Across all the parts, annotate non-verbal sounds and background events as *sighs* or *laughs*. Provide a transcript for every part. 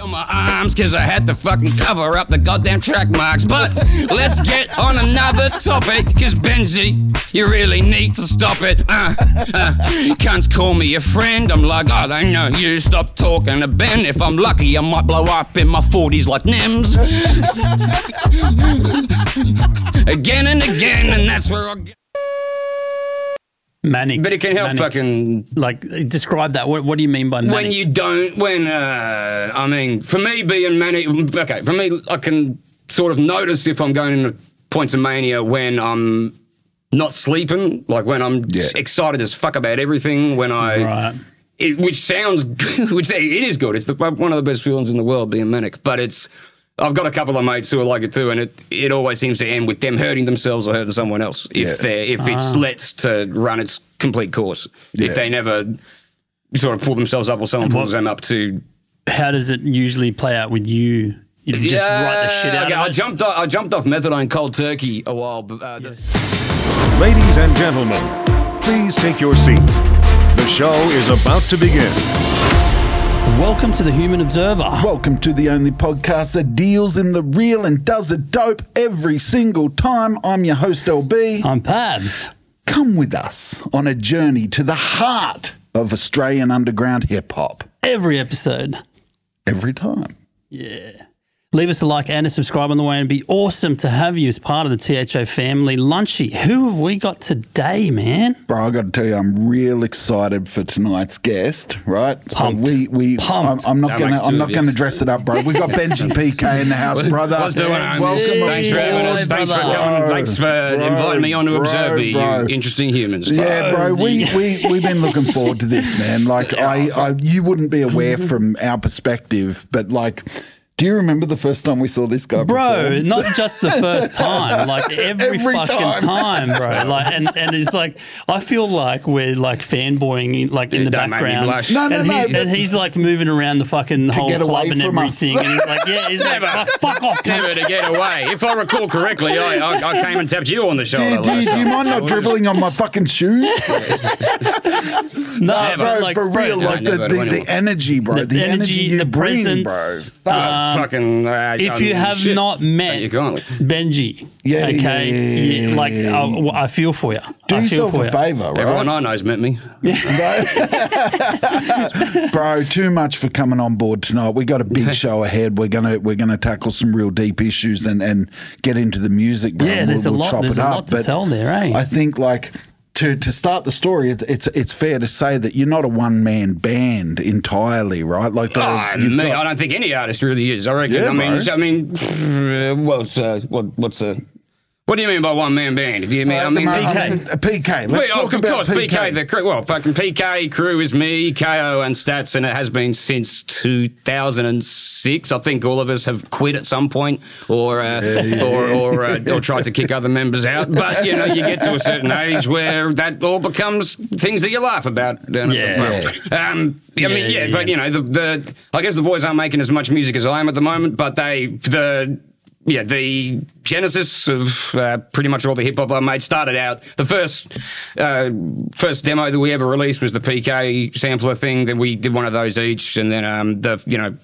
on my arms because I had to fucking cover up the goddamn track marks. But let's get on another topic because Benji, you really need to stop it. Uh, uh, cunts call me a friend. I'm like, I don't know you. Stop talking to Ben. If I'm lucky, I might blow up in my 40s like Nims. *laughs* again and again, and that's where I get. Manic. But it can help manic. fucking Like, describe that. What, what do you mean by manic? when you don't when uh i mean for me being manic okay for me i can sort of notice if i'm going into points of mania when i'm not sleeping like when i'm Yeah. excited as fuck about everything when i Right. it, which sounds *laughs* which it is good it's the, one of the best feelings in the world being manic but it's I've got a couple of mates who are like it too, and it it always seems to end with them hurting themselves or hurting someone else if Yeah. they if it's let to run its complete course. Yeah. If they never sort of pull themselves up or someone what- pulls them up to How does it usually play out with you? You just write the shit out okay, of I it? jumped off, I jumped off methadone cold turkey a while. But, uh, the- Ladies and gentlemen, please take your seats. The show is about to begin. Welcome to the Human Observer. Welcome to the only podcast that deals in the real and does it dope every single time. I'm your host, LB. I'm Pabs. Come with us on a journey to the heart of Australian underground hip hop Every episode. every time. Leave us a like and a subscribe on the way, and it'd be awesome to have you as part of the THO family. Lunchy, who have we got today, man? Bro, I got to tell you, I'm real excited for tonight's guest. Right? Pumped. So we we Pumped. I'm, I'm not That gonna I'm not gonna dress it up, bro. We've got Benji *laughs* PK in the house, brother. What's doing, homies? Welcome, Thanks for having us. Thanks for brother. coming. Thanks for Bro, inviting me on to bro, observe you, bro. you interesting humans. Yeah, bro, we, we, we've been looking forward to this, man. Like, *laughs* I, I, you wouldn't be aware from our perspective, but like, do you remember the first time we saw this guy? Bro, perform? not just the first *laughs* time, like every, Every fucking time. time. bro. Like, and, and it's like I feel like we're like fanboying, like in Yeah, the don't make me background. blush. No, no, and no, He's, but- and he's like moving around the fucking whole club and from us. everything. And he's like, yeah, he's like, Never. fuck, fuck off, Never to get away. If I recall correctly, I, I, I came and tapped you on the shoulder. you, do, you, last do you time. mind not dribbling on my fucking shoes? *laughs* No, Never. bro, like, for real, no, like the, the, the energy, bro. the, The, energy, energy, you the bring, presence. bro. Um, fucking. Uh, if you have shit. not met You can't. Benji, Yeah, yeah, okay, yeah, yeah, you- yeah, like I, I feel for you. Do I feel yourself for a you. favor, right? Everyone I know's met me. *laughs* bro too much for coming on board tonight we got a big show ahead we're gonna we're gonna tackle some real deep issues and and get into the music bro. Yeah, We'll- there's a we'll lot- chop there's it a up, lot to but tell there, eh? i think like to, to start the story, it's, it's it's fair to say that you're not a one man band entirely, right? Like, the, Oh, you've me, got- I don't think any artist really is. I reckon. Yeah, I mean, bro. I mean, *sighs* what's uh, what, what's uh, what do you mean by one man band? Do you mean? I mean, PK. I mean, uh, PK. Let's oh, talk of about course, PK. PK. The crew. Well, fucking PK crew is me, KO, and Stats, and it has been since 2006. I think all of us have quit at some point, or uh, or or, uh, or tried to kick other members out. *laughs* But you know, you get to a certain age where that all becomes things that you laugh about. Yeah. At the front. Um, I mean, yeah, yeah, but you know, the, the I guess the boys aren't making as much music as I am at the moment, but they the yeah, the genesis of uh, pretty much all the hip hop I made started out. The first uh, first demo that we ever released was the PK sampler thing. Then we did one of those each, and then um, the you know.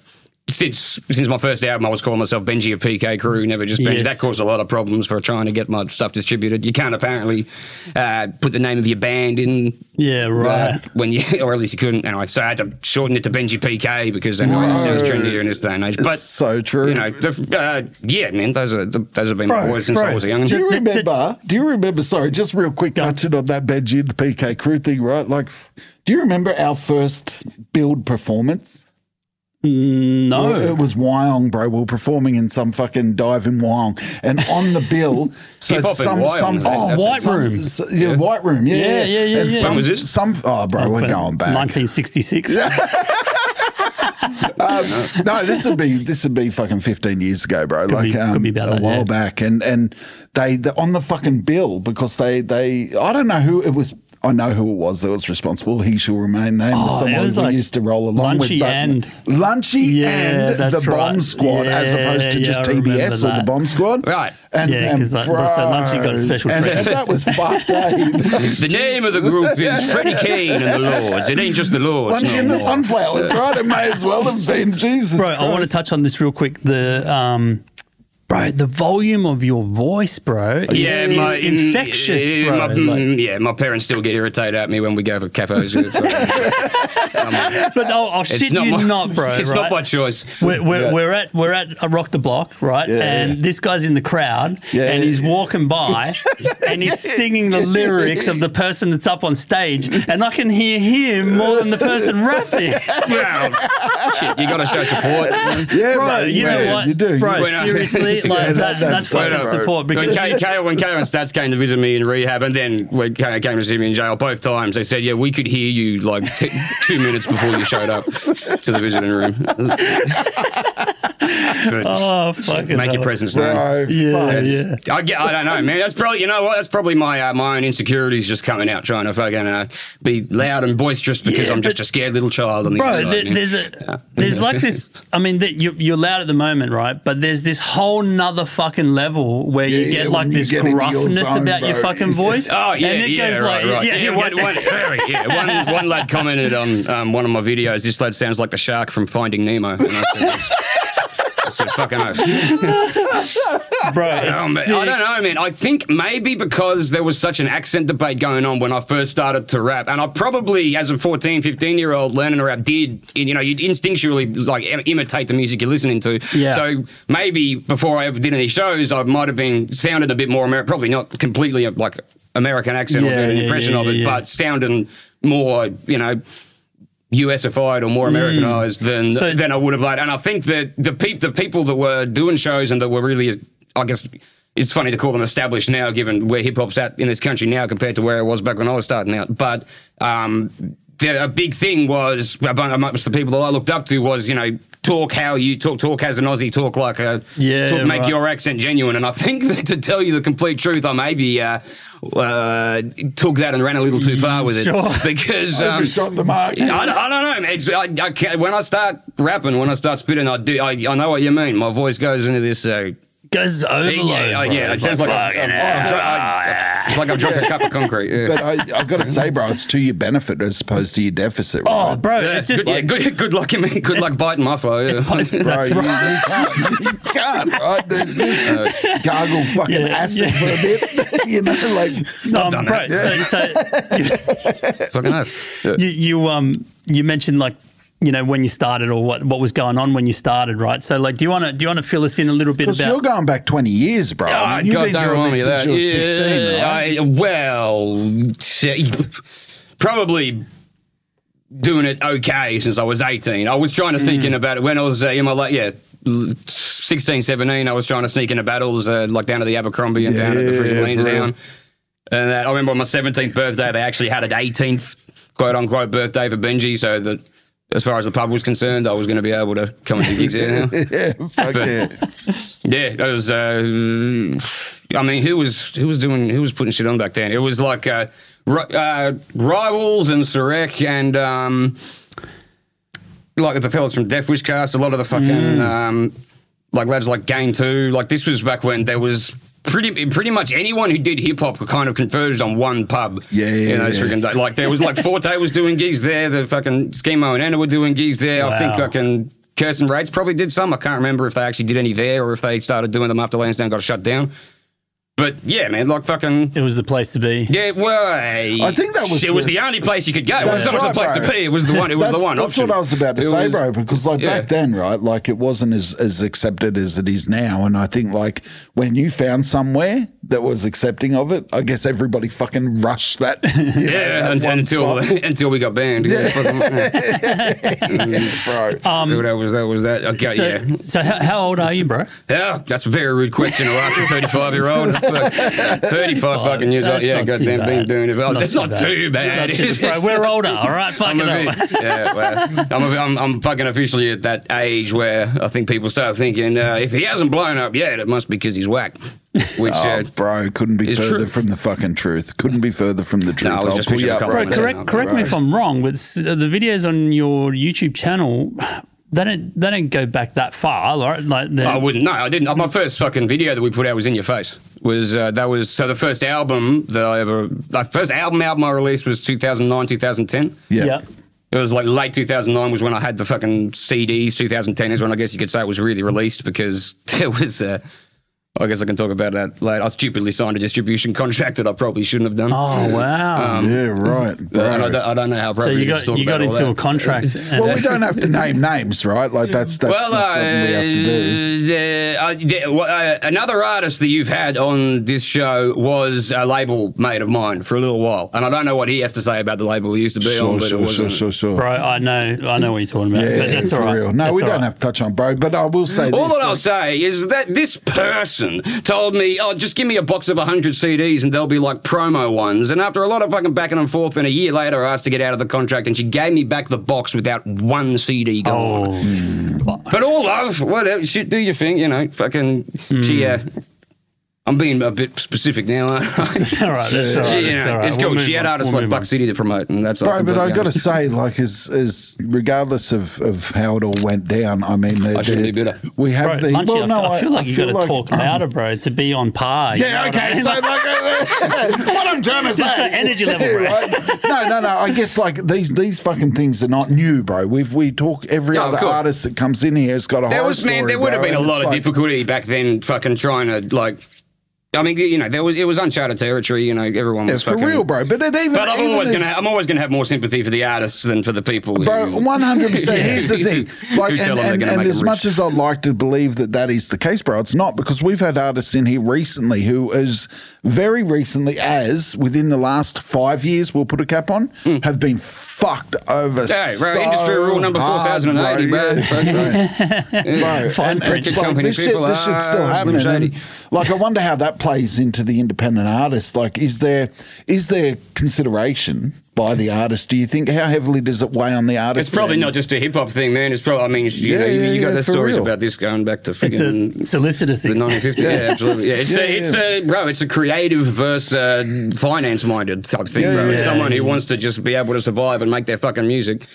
Since since my first album, I was calling myself Benji of PK Crew, never just Benji. Yes. That caused a lot of problems for trying to get my stuff distributed. You can't apparently uh, put the name of your band in Yeah, uh, right. when you, *laughs* or at least you couldn't. Anyway, so I had to shorten it to Benji PK because anyway, it sounds trendier in this day and age. But so true. You know, the, uh, yeah, man, those are the, those have been my Bro, boys since I was a young. Do you D- d- remember? Do you remember? Sorry, just real quick, touching on that Benji and the PK crew thing, right? Like, do you remember our first build performance? No. It was Wyong, bro. We were performing in some fucking dive in Wyong, and on the bill, *laughs* so some Wyong, some oh That's White some- Room. s- yeah, White Room, yeah, Yeah, yeah, yeah, And yeah. Some, was it? Some oh, bro, we're going back. 1966. *laughs* no, this would be this would be fucking fifteen years ago, bro. like be- um, could be about a that, while yeah. back, and and they the, on the fucking bill because they they I don't know who it was. I know who it was that was responsible. He shall remain named. Oh, Someone was we like used to roll along with. Lunchy but- and- Lunchy Yeah, and that's the Bomb right. Squad, as opposed to yeah, just I TBS or the. Bomb Squad. Right. And, Yeah, and 'cause that- so Lunchy got a special and, treatment. and that was fucked. eh? *laughs* The name of the group is Freddie Kane and the Lords. It ain't just the Lords. Lunchy no and the. Sunflowers, right? It may as well have been Jesus. Bro, I want to touch on this real quick. The um, bro, the volume of your voice, bro, is, Yeah, is my, infectious, mm, bro. my- Like- mm, yeah, my parents still get irritated at me when we go for cafes. *laughs* but I'll, I'll shit you my, not, bro. *laughs* It's right? not my choice. We're, we're, Yeah. we're at we're at a rock the block, right? Yeah, and yeah. this guy's in the crowd, Yeah, and he's yeah. walking by, *laughs* and he's singing the lyrics of the person that's up on stage, and I can hear him more than the person rapping. Well, shit, you got to show support. Yeah, Bro, mate, you know what, You do. bro? You- When I- seriously, Yeah, like that- that, that's that's fair, fucking bro. support When because Kay, Kay, when Kay and Stats came to visit me in rehab, and then when Kay came to see me in jail both times, they said, "Yeah, we could hear you like t- two minutes before you showed up to the visiting room." *laughs* oh fucking Make your hell. presence known. Yeah, fuck. yeah. I, get, I don't know, man. That's probably you know what. That's probably my uh, my own insecurities just coming out, trying to fucking uh, be loud and boisterous because Yeah, I'm just but- a scared little child on the Bro, inside. there, man. there's a there's like this. I mean, that you're, you're loud at the moment, right? But there's this whole nother fucking level where Yeah, you yeah, get when like you this get into your gruffness zone, about your bro. fucking voice. *laughs* Oh yeah, and it yeah, goes right, like, right. yeah, here we one, one, very, yeah. One, one lad commented on um, one of my videos. This lad sounds like the shark from Finding Nemo. And I said, *laughs* Fucking oath. *laughs* bro. I don't know, man. I think maybe because there was such an accent debate going on when I first started to rap, and I probably, as a 14, 15 year old learning to rap, did, you know, you'd instinctually like im- imitate the music you're listening to. Yeah. So maybe before I ever did any shows, I might have been sounded a bit more American, probably not completely like American accent Yeah, or doing an yeah, impression yeah, of it, yeah. but sounding more, you know, USified or more Americanized than Mm. So- than I would have liked. And I think that the peop, the people that were doing shows and that were really, I guess, it's funny to call them established now, given where hip hop's at in this country now compared to where it was back when I was starting out. But um, a big thing was amongst the people that I looked up to was you know talk how you talk, talk as an Aussie, talk like a Yeah, talk, make right. your accent genuine. And I think *laughs* that to tell you the complete truth, I maybe uh, uh, took that and ran a little too far with it Sure. *laughs* because. Um, Overshot the mark. I, I don't know. It's, I, I when I start rapping, when I start spitting, I do. I, I know what you mean. My voice goes into this. Uh, Goes overload. yeah, bro. yeah. It It's sounds like, fucking I'm, I'm, hell. dr- I, it's like I've dropped a cup of concrete. Yeah. But I, I've got to say, bro, it's to your benefit as opposed to your deficit. Oh, bro, Yeah, it just good, yeah, good, good luck, in me. Good luck biting my flow. Yeah. Bro, That's you, right. you can't, you can't, right? There's just *laughs* gargle fucking Yeah, acid yeah. for a bit, *laughs* you know, like um, done bro, that. so, so *laughs* Fucking oath. Yeah. you, you um you mentioned like you know when you started or what what was going on when you started, right? So like, do you want to do you want to fill us in a little bit because about? you're going back 20 years, bro. I mean, you've God, been don't doing remind me this since that. you were 16, right? I- well, *laughs* probably doing it okay since I was 18. I was trying to sneak in a battle when I was uh, in my like yeah. 16, 17, I was trying to sneak into battles uh, like down to the Abercrombie and down at the Freedom Yeah, Lanes bro. down. And that, I remember on my 17th birthday, they actually had an 18th quote unquote birthday for Benji. So that as far as the pub was concerned, I was going to be able to come and do gigs there. *laughs* yeah, fuck But- yeah. Yeah, that was. Uh, I mean, who was who was doing who was putting shit on back then? It was like uh, uh, rivals and Sarek and um, like the fellas from Death Wish Cast. A lot of the fucking um, like lads like Game Two. Like this was back when there was. Pretty, pretty much anyone who did hip hop kind of converged on one pub. Yeah, yeah, in those yeah. freaking days. Like there was like Forte was doing gigs there. The fucking Schemo and Anna were doing gigs there. I think Wow. fucking Kirsten Rates probably did some. I can't remember if they actually did any there or if they started doing them after Lansdowne got shut down. But yeah, man, like fucking. it was the place to be. Yeah, well, I think that was it was the- the only place you could go. It wasn't right, the place bro. to be. It was the one. It was that's, the one That's option. what I was about to It say, was- bro. Because like yeah. back then, right, like it wasn't as as accepted as it is now. And I think like when you found somewhere that was accepting of it, I guess everybody fucking rushed that. *laughs* you know, Yeah, that un- one until spot. *laughs* until we got banned. Yeah, fucking- *laughs* mm, bro. Um, so that was that was that. Okay, So, yeah. so how, how old are you, bro? Yeah, that's a very rude question to ask a 35 year old. Fuck. *laughs* 35 fucking years old. Yeah, goddamn, been doing it. It's Well, not it's too not bad. too bad. It's not too- *laughs* It's- bro, we're older, all right? Fuck I'm, it bit, *laughs* yeah, well, I'm, a, I'm, I'm fucking officially at that age where I think people start thinking uh, if he hasn't blown up yet, it must be because he's whack. Which, Oh, uh, bro, couldn't be further true. from the fucking truth. Couldn't be further from the truth. I was I'll just pull you up right Bro, correct, correct me if I'm wrong, but uh, the videos on your YouTube channel, they don't they don't go back that far, right? Like I wouldn't. No, I didn't. My first fucking video that we put out was in your face. Was uh, that was so the first album that I ever like first album album I released was 2009 2010. Yeah. yeah. It was like late 2009 was when I had the fucking CDs. 2010 is when I guess you could say it was really released because *laughs* there was. Uh, I guess I can talk about that later. I stupidly signed a distribution contract that I probably shouldn't have done. Oh wow! Yeah, right. Uh, and. I, don't, I don't know how so you got to talk you got about all into a contract. well, we don't have to name names, right? Like that's that's Well, not uh, something we have to do. the- uh, the- well, uh, another artist that you've had on this show was a label mate of mine for a little while, and I don't know what he has to say about the label he used to be Sure, on, but it sure, sure, wasn't. sure, sure. Bro, I know, I know what you're talking about. Yeah, but that's for all right. real. No, That's we don't right. have to touch on bro, but I will say this. All this. that I'll say is that this person told me, "Oh, just give me a box of 100 CDs and they'll be like promo ones." And after a lot of fucking back and forth, and a year later, I asked to get out of the contract, and she gave me back the box without one CD gone. Oh, But all love, whatever. Do your thing, you know. Fucking, she. Uh, I'm being a bit specific now, aren't I? *laughs* all right. That's all right. She, you know, all right. it's We'll cool. she had on. artists We'll like Buck on. City to promote, and that's Bro, but I've got to to say, like, as, as regardless of, of how it all went down, I mean, the, I shouldn't be bitter. we have Bro, the. Munchy, well, I, no, I feel like you've got to like- talk louder, bro, to be on par. you know Yeah, what I okay. mean? So, like, uh, *laughs* what I'm trying to say, Just the energy level, *laughs* bro. right? No, no, no. I guess like these these fucking things are not new, bro. We've we talk every No, other cool. artist that comes in here has got a There was man, story, there would have been a lot of difficulty back then, fucking trying to like. I mean, you know, there was it was uncharted territory. You know, everyone was for fucking real, bro. But it even, But I'm even always gonna, ha- I'm always gonna have more sympathy for the artists than for the people. Bro, *laughs* one hundred percent. Here's the thing, like, and, tell them they're and, and as much as I'd like to believe that that is the case, bro, it's not because we've had artists in here recently who, as very recently as within the last five years, we'll put a cap on, hmm. have been fucked over. Hey, bro, so industry rule number hard, 4080, bro. Yeah, bro. Fine and print it's like, company this shit, this shit's ah, still are happening. And, like, I wonder how that plays into the independent artist. Like, is there is there consideration by the artist? Do you think how heavily does it weigh on the artist? It's probably then? not just a hip hop thing, man. It's probably, I mean, you, Yeah, know, you, yeah, you got yeah, the stories real. about this going back to It's freaking a solicitors the thing. 1950s. Yeah, absolutely. Yeah, it's Yeah, a, it's a bro. It's a creative versus uh, finance minded type thing, Yeah, bro. yeah, it's yeah. someone who wants to just be able to survive and make their fucking music.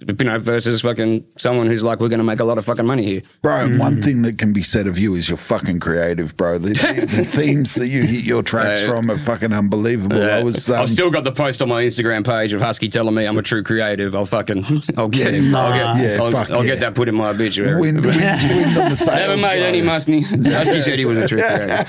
You know, versus fucking someone who's like, we're going to make a lot of fucking money here. Bro, and one thing that can be said of you is you're fucking creative, bro. The, the, the *laughs* themes that you hit your tracks Uh, from are fucking unbelievable. I was, um, I've still got the post on my Instagram page of Husky telling me I'm a true creative. I'll fucking, *laughs* I'll get, Yeah, I'll, get, yeah, I'll, fuck I'll yeah. get that put in my obituary. wind, wind, wind on the *laughs* sails. Never made bro. any money. Husky said he was a true creative.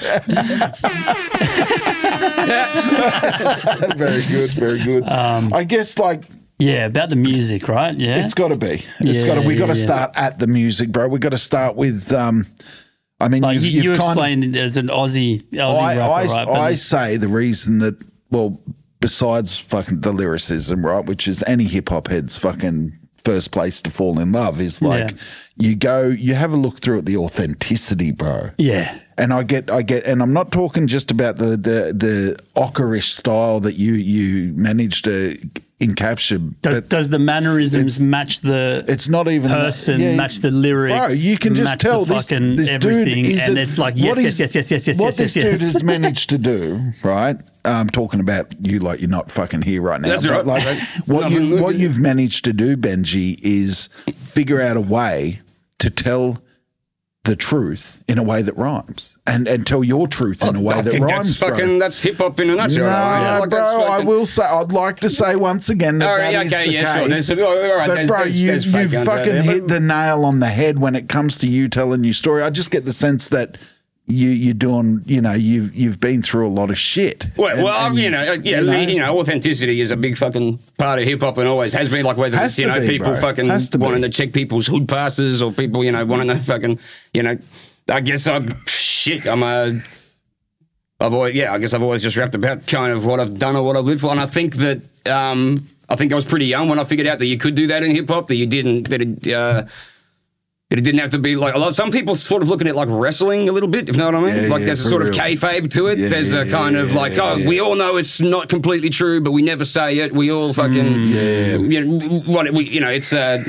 very good, very good. Um, I guess like Yeah, about the music, right? Yeah. it's got to be. It's Yeah, got to. We got to yeah, yeah. start at the music, bro. We got to start with. um I mean, like you've, you, you kind of explained it as an Aussie, Aussie I, rapper, I, right? I say the reason that, well, besides fucking the lyricism, right, which is any hip hop head's fucking first place to fall in love, is like Yeah. you go, you have a look through at the authenticity, bro. yeah. And I get, I get, and I'm not talking just about the the the ockerish style that you you managed to encapture. Does, but does the mannerisms match the it's not even person, yeah, match the lyrics? Bro, you can just tell this, fucking this everything, dude is and a- it's like yes, what yes, yes, yes, yes, yes, What yes, this yes, dude yes. has *laughs* managed to do, right? I'm talking about you like you're not fucking here right now. That's but right. like what you what you've managed to do, Benji, is figure out a way to tell the truth in a way that rhymes. And and tell your truth in a oh, way I that think rhymes. that's bro. fucking, that's hip hop in a nutshell. No, right? Like, bro. I will say. I'd like to say once again that All that is okay, the yeah, sure. case. There's- all right, but there's- bro, there's- you there's you fake guns out fucking there, hit but- the nail on the head when it comes to you telling your story. I just get the sense that you you're doing. You know, you've you've been through a lot of shit. Well, And- well, and, you know, yeah, you know, authenticity is a big fucking part of hip hop and always has been. Like whether it's you know be, people bro. fucking to be. wanting to check people's hood passes or people you know wanting to fucking you know. I guess I'm shit. I'm a. I've always yeah. I guess I've always just rapped about kind of what I've done or what I've lived for, and I think that um I think I was pretty young when I figured out that you could do that in hip hop. That you didn't. That it, uh, It didn't have to be like a lot. Some people sort of look at it like wrestling a little bit, if you know what I mean. Yeah, like yeah, there's a sort of real. kayfabe to it. Yeah, there's a kind of like, oh, we all know it's not completely true, but we never say it. We all fucking, yeah. you know, what we, you know, it's uh,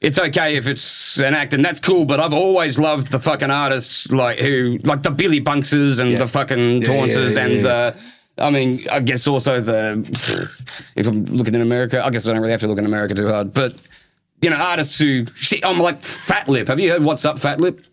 it's okay if it's an act, and that's cool. But I've always loved the fucking artists like who, like the Billy Bunkses and Yeah. the fucking Yeah, Taunces yeah, and yeah. the. I mean, I guess also the. If I'm looking in America, I guess I don't really have to look in America too hard, but you know, artists who. Shit, I'm like Fat Lip. Have you heard What's Up, Fat Lip?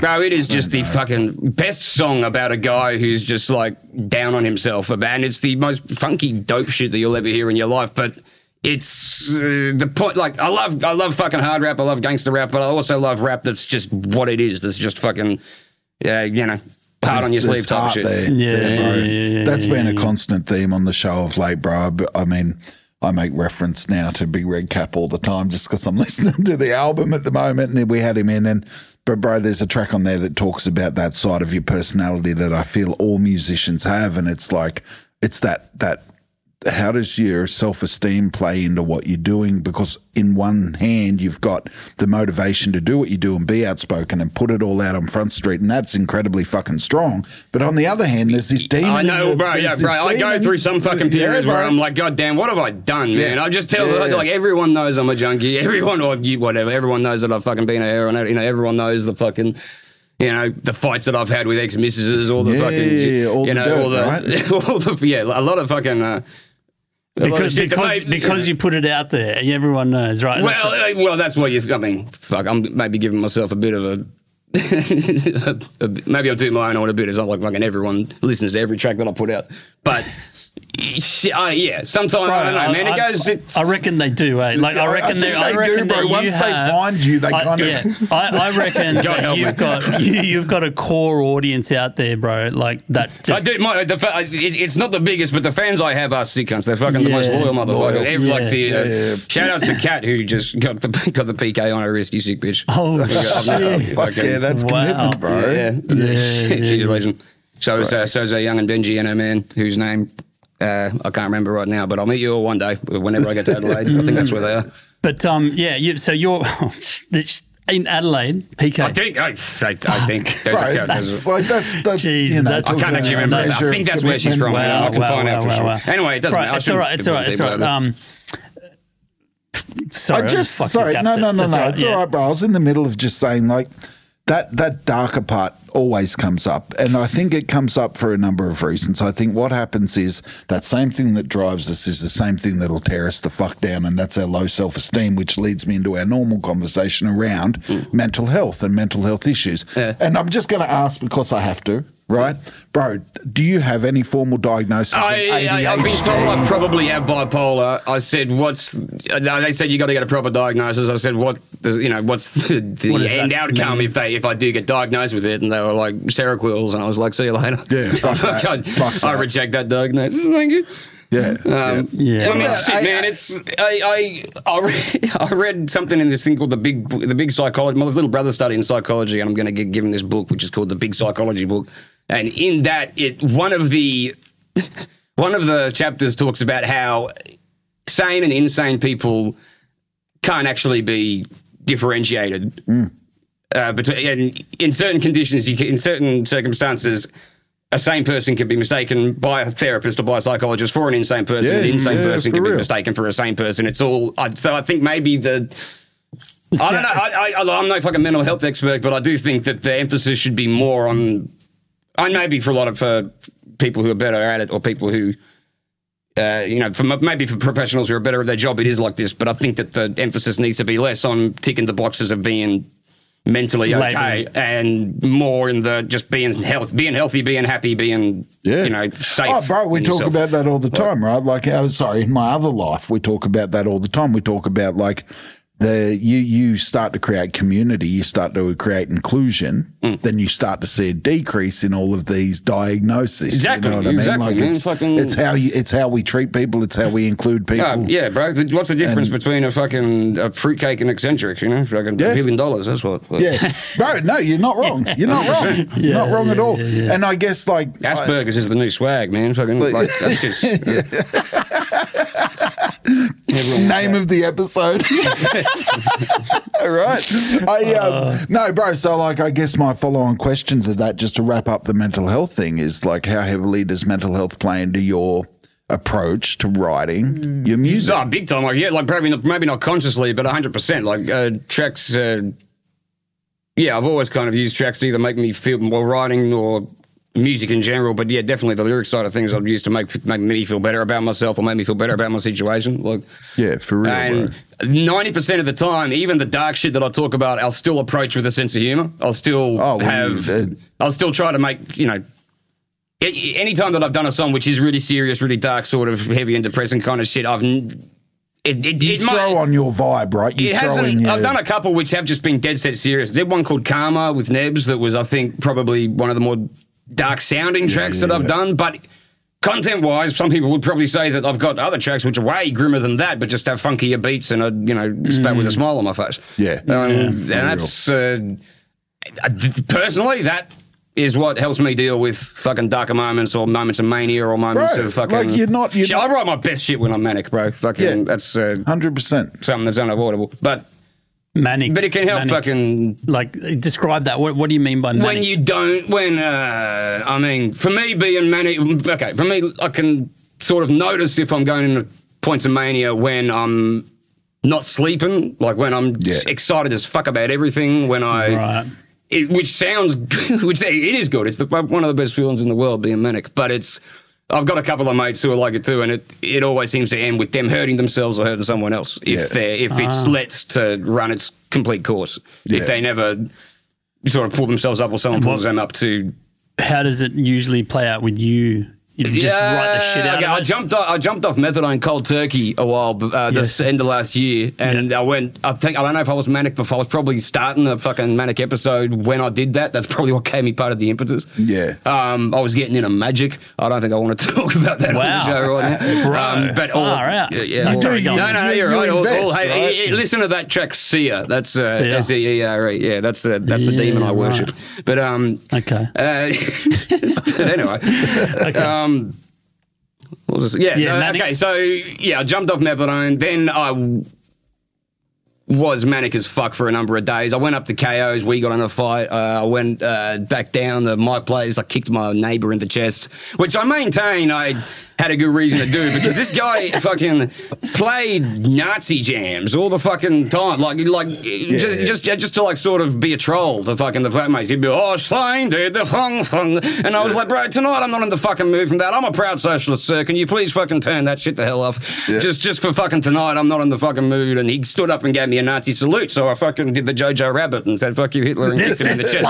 Bro, it is just the fucking best song about a guy who's just like down on himself, and it's the most funky dope shit that you'll ever hear in your life. But it's uh, the point. Like, I love, I love fucking hard rap. I love gangster rap, but I also love rap that's just what it is. That's just fucking, yeah, you know, hard on your sleeve type heart shit. there. Yeah, bro. yeah, yeah, yeah, That's yeah, been a constant theme on the show of late, bro. I mean, I make reference now to Big Red Cap all the time just because I'm *laughs* listening to the album at the moment, and we had him in. And but, bro, there's a track on there that talks about that side of your personality that I feel all musicians have, and it's like it's that that. How does your self esteem play into what you're doing? Because in one hand, you've got the motivation to do what you do and be outspoken and put it all out on Front Street, and that's incredibly fucking strong. But on the other hand, there's this demon. I know, the- bro. Yeah, bro. I go through some fucking Yeah, periods where. I'm like, God damn, what have I done, man? Yeah. I just tell Yeah. like everyone knows I'm a junkie. Everyone or you, whatever. Everyone knows that I've fucking been a heroin. You know, everyone knows the fucking. You know the fights that I've had with ex missuses, all the Yeah, fucking, yeah, yeah, all you the know, dirt, all the, right? *laughs* all the, yeah, a lot of fucking. Uh, a lot of Because because you put it out there, everyone knows, right? well, uh, well, that's what you. I mean, fuck. I'm maybe giving myself a bit of a. *laughs* maybe I'm tooting my own a bit. It's not like fucking everyone listens to every track that I put out, but uh, yeah, sometimes I don't know, man. It goes. It's, I reckon they do, eh? Like I I reckon think they. I reckon do, bro. that you Once they find you, they I- kind of- Yeah, I, I reckon *laughs* God help you've me. got *laughs* you, you've got a core audience out there, bro. Like that. I do. My, the, it, it's not the biggest, but the fans I have are sick cunts. They're fucking the most loyal motherfuckers. Every, Yeah. Like the Yeah, yeah. shout outs to Kat who just got the *laughs* got the PK on her wrist. You sick bitch. oh shit! Fuck yeah, that's Wow. commitment, bro. Yeah, Yeah, she's yeah, a legend. So is uh, so is uh, young and Benji and her man, whose name uh, I can't remember right now, but I'll meet you all one day whenever I get to Adelaide. I think that's where they are. But um, yeah. You, so you're *laughs* in Adelaide, PK. I think I, I, I think there's Bro, a, that's a like that's that's Jeez, you know, that's- I can't actually remember. that. I think that's where she's from. Wow, I can wow, find out wow, for wow, sure. wow. Anyway, it doesn't right, matter. I It's all right. It's all right. It's all right. Um, sorry, I I just fucked sorry, no, no, no, no. It's all right, bro. I was in the middle of just saying like that that darker part always comes up, and I think it comes up for a number of reasons. I think what happens is that same thing that drives us is the same thing that'll tear us the fuck down, and that's our low self esteem, which leads me into our normal conversation around mm. mental health and mental health issues. Yeah. And I'm just going to ask because I have to, right, bro? Do you have any formal diagnosis? of I, I, I've been told I probably have bipolar. I said, "What's?" uh, They said you got to get a proper diagnosis. I said, "What? Does, you know, what's the, the What does end outcome mean? if they if I do get diagnosed with it?" And they were like, "Seroquels," and I was like, "See you later." Yeah, fuck *laughs* that. I, Fuck I reject that diagnosis. Thank you. Yeah, Um, Yeah. I mean, Yeah, shit, I- man. It's I I I read, *laughs* I read something in this thing called the big the big psychology. My little brother studied in psychology, and I'm going to get given this book, which is called the Big Psychology Book. And in that, it one of the *laughs* one of the chapters talks about how sane and insane people can't actually be differentiated. Uh, between and in certain conditions, you can, in certain circumstances, a sane person can be mistaken by a therapist or by a psychologist for an insane person. Yeah, an insane yeah, person can be mistaken for a sane person. It's all. I, so I think maybe the. I don't know. I, I, I'm no fucking mental health expert, but I do think that the emphasis should be more on. And maybe for a lot of uh, people who are better at it, or people who, uh, you know, for, maybe for professionals who are better at their job, it is like this. But I think that the emphasis needs to be less on ticking the boxes of being mentally okay, Labeling. and more in the just being health, being healthy, being happy, being Yeah. you know safe. Oh, bro, we talk yourself. about that all the time, right? Like, oh, sorry, in my other life, we talk about that all the time. We talk about like the you you start to create community, you start to create inclusion, Mm. then you start to see a decrease in all of these diagnoses. Exactly, you know what I mean? exactly, Like man. it's, Fucking- it's how you it's how we treat people, it's how we include people. Uh, yeah, bro. What's the difference between a fucking a fruitcake and eccentric? You know, fucking Yeah. a billion dollars. That's what. Yeah, *laughs* bro. No, you're not wrong. You're not wrong. You're not wrong at all. And I guess like I- Asperger's is the new swag, man. Fucking, like, that's just, *laughs* everyone *laughs* Name of the episode. *laughs* All right. I, um, no, bro. So, like, I guess my follow-on question to that, just to wrap up the mental health thing, is like, how heavily does mental health play into your approach to writing your music? Oh, big time. Like, yeah, like probably not, maybe not consciously, but 100%. Like, uh, tracks, uh, yeah, I've always kind of used tracks to either make me feel more writing or music in general. But yeah, definitely the lyric side of things I've used to make, make me feel better about myself or make me feel better about my situation. Like, Yeah, for real. and ninety percent of the time, even the dark shit that I talk about, I'll still approach with a sense of humor. I'll still Oh, have. I'll still try to make you know. Any time that I've done a song which is really serious, really dark, sort of heavy and depressing kind of shit, I've it it, You it throw might, on your vibe, right? You it throw hasn't. your, I've done a couple which have just been dead set serious. Did one called Karma with Nebs that was, I think, probably one of the more dark sounding tracks yeah, that I've yeah. done. But content wise, some people would probably say that I've got other tracks which are way grimmer than that, but just have funkier beats and a you know spat with a smile on my face. Yeah. um, Yeah, and that's uh, personally that. Is what helps me deal with fucking darker moments or moments of mania or moments Bro, of fucking. like, you're not- you're Shit, not- I write my best shit when I'm manic, bro. Fucking, Yeah. that's uh, Hundred percent. something that's unavoidable. But Manic. but it can help manic. fucking Like, describe that. What, what do you mean by manic? when you don't when uh I mean for me being manic okay for me I can sort of notice if I'm going into points of mania when I'm not sleeping like when I'm Yeah. excited as fuck about everything when I Right. it, which sounds *laughs* which it is good it's the, one of the best feelings in the world being manic but it's I've got a couple of mates who are like it too, and it, it always seems to end with them hurting themselves or hurting someone else if Yeah. they're if it's ah. let to run its complete course. Yeah. If they never sort of pull themselves up or someone pulls them up to How does it usually play out with you? You just write the shit out okay, of I jumped. Off, I jumped off methadone cold turkey a while uh, the Yes. end of last year, and I went. I think I don't know if I was manic before. I was probably starting a fucking manic episode when I did that. That's probably what gave me part of the impetus. Yeah. Um, I was getting into magic. I don't think I want to *laughs* talk about that on Wow. the show right now. *laughs* Um, but all, far out. Yeah, yeah. You Sorry, do, you- no, no, no, you- you're you right. All- all- hey, right? hey, listen to that track, Seere. That's uh, Seere. S E E R E. Yeah, that's uh, that's the demon I Yeah, worship. But um, Okay. uh, *laughs* but anyway, um, Um, what was this? Yeah, Yeah, okay. So yeah, I jumped off methadone. Then I was manic as fuck for a number of days. I went up to KO's. We got in a fight. Uh, I went uh, back down to my place. I kicked my neighbour in the chest, which I maintain I had a good reason to do because this guy *laughs* fucking played Nazi jams all the fucking time, like like just yeah. just just to like sort of be a troll to fucking the flatmates. He'd be oh Stein did the fung fung, and I was like, bro, tonight I'm not in the fucking mood from that. I'm a proud socialist, sir. Can you please fucking turn that shit the hell off? Just just for fucking tonight, I'm not in the fucking mood. And he stood up and gave me a Nazi salute, so I fucking did the Jojo Rabbit and said fuck you Hitler and This kicked him in the chest.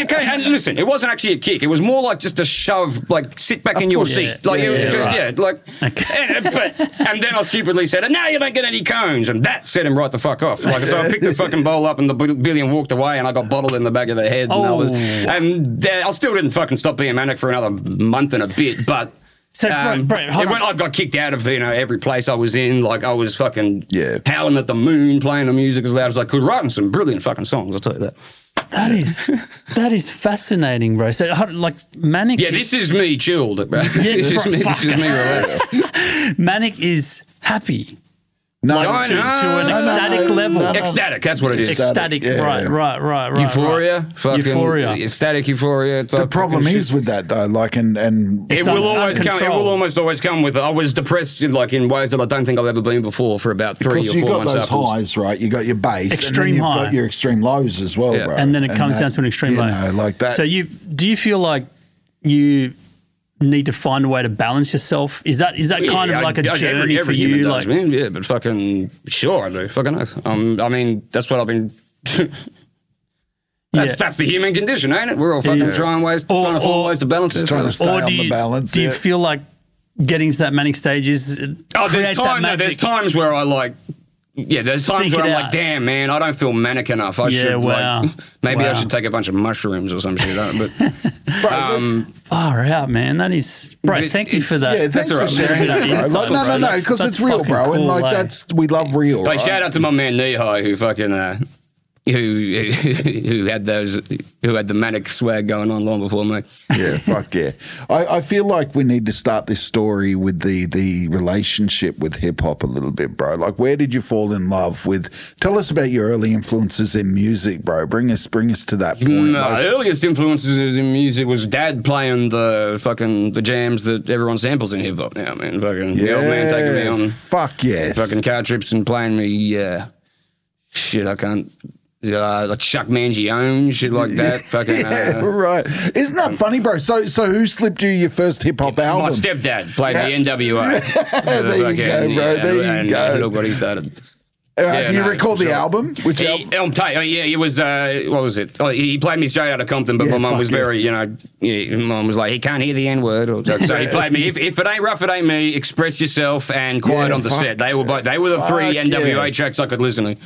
*laughs* Okay, and listen, it wasn't actually a kick. It was more like just a shove, like sit back in your seat, like Yeah, it was yeah, just right. yeah, like. Okay. And, but, and then I stupidly said, and "Now you don't get any cones," and that set him right the fuck off. Like so, I picked the fucking bowl up, and the billion walked away, and I got bottled in the back of the head. And, I was, Oh. and I still didn't fucking stop being manic for another month and a bit, but. So, bro- um, bro, hold it on. went, I got kicked out of you know every place I was in. Like I was fucking Yeah. howling at the moon, playing the music as loud as I could, writing some brilliant fucking songs. I'll tell you that. That is *laughs* that is fascinating, bro. So, like manic. Yeah, this is me chilled, bro. *laughs* this, is right, me, this is me relaxed. *laughs* manic is happy No, Like to, to an No, no, ecstatic no, level. no, no. Ecstatic, that's what it is. Ecstatic, Yeah, right, yeah. right, right, right. Euphoria, right. fucking Euphoria. ecstatic euphoria. the problem is with that though, like and and It It's will un- always come. It uncontrolled. will almost always come with. I was depressed, like in ways that I don't think I've ever been before for about three because or you four got months those afterwards. highs, right? You got your base, Extreme and then you've high. got your extreme lows as well, Yeah. bro. and then it comes that- down to an extreme you low. know, like that. So you do you feel like you need to find a way to balance yourself? Is that is that Yeah, kind of I- like a I- journey every, for you? human Like man. Yeah, but fucking sure I do. Fucking oath. Um, I mean, that's what I've been. *laughs* that's Yeah. that's the human condition, ain't it? We're all fucking is. trying ways, Or- trying to find or- ways to balance Just this. trying to stay or on do the balance. do you feel like getting to that manic stage is Oh, there's creates time. No, there's times where I like. Yeah, there's times where I'm out. like, damn, man, I don't feel manic enough. I Yeah, should wow. like, *laughs* maybe I should take a bunch of mushrooms or some shit. uh, But *laughs* Bro, um, Far out, man. That is, bro. It- Thank you for that. yeah, thanks all for right. sharing that, bro. Like, no, no, no, because it's real, fucking bro, and cool, like eh? that's we love real. like, right? shout out to my man Nehai, who fucking uh, who *laughs* who had those who had the manic swag going on long before me. Yeah, *laughs* fuck yeah. I, I feel like we need to start this story with the the relationship with hip hop a little bit, bro. Like, where did you fall in love with? Tell us about your early influences in music, bro. Bring us bring us to that point. No, Like, earliest influences in music was dad playing the fucking the jams that everyone samples in hip hop now, man. Fucking the old man taking me on Fuck yes. fucking car trips and playing me, yeah. Shit, I can't. Uh, like Chuck Mangione, shit like that. Fucking. *laughs* yeah, Uh, right. Isn't that funny, bro? So so who slipped you your first hip hop album? my stepdad played the NWA. *laughs* There you go, bro. There you and, go. uh, look what he started. Uh, Yeah, do you no, recall the sure. album? Which He, album? Elm Tate, oh, yeah, it was, uh, what was it? Oh, he played me straight out of Compton, but Yeah, my mum was yeah. very, you know, yeah, my mum was like, he can't hear the N word. or So so he played me, if, if it ain't rough, it ain't me, express yourself and quiet Yeah, on the set. They were both, they were the three NWA tracks I could listen to.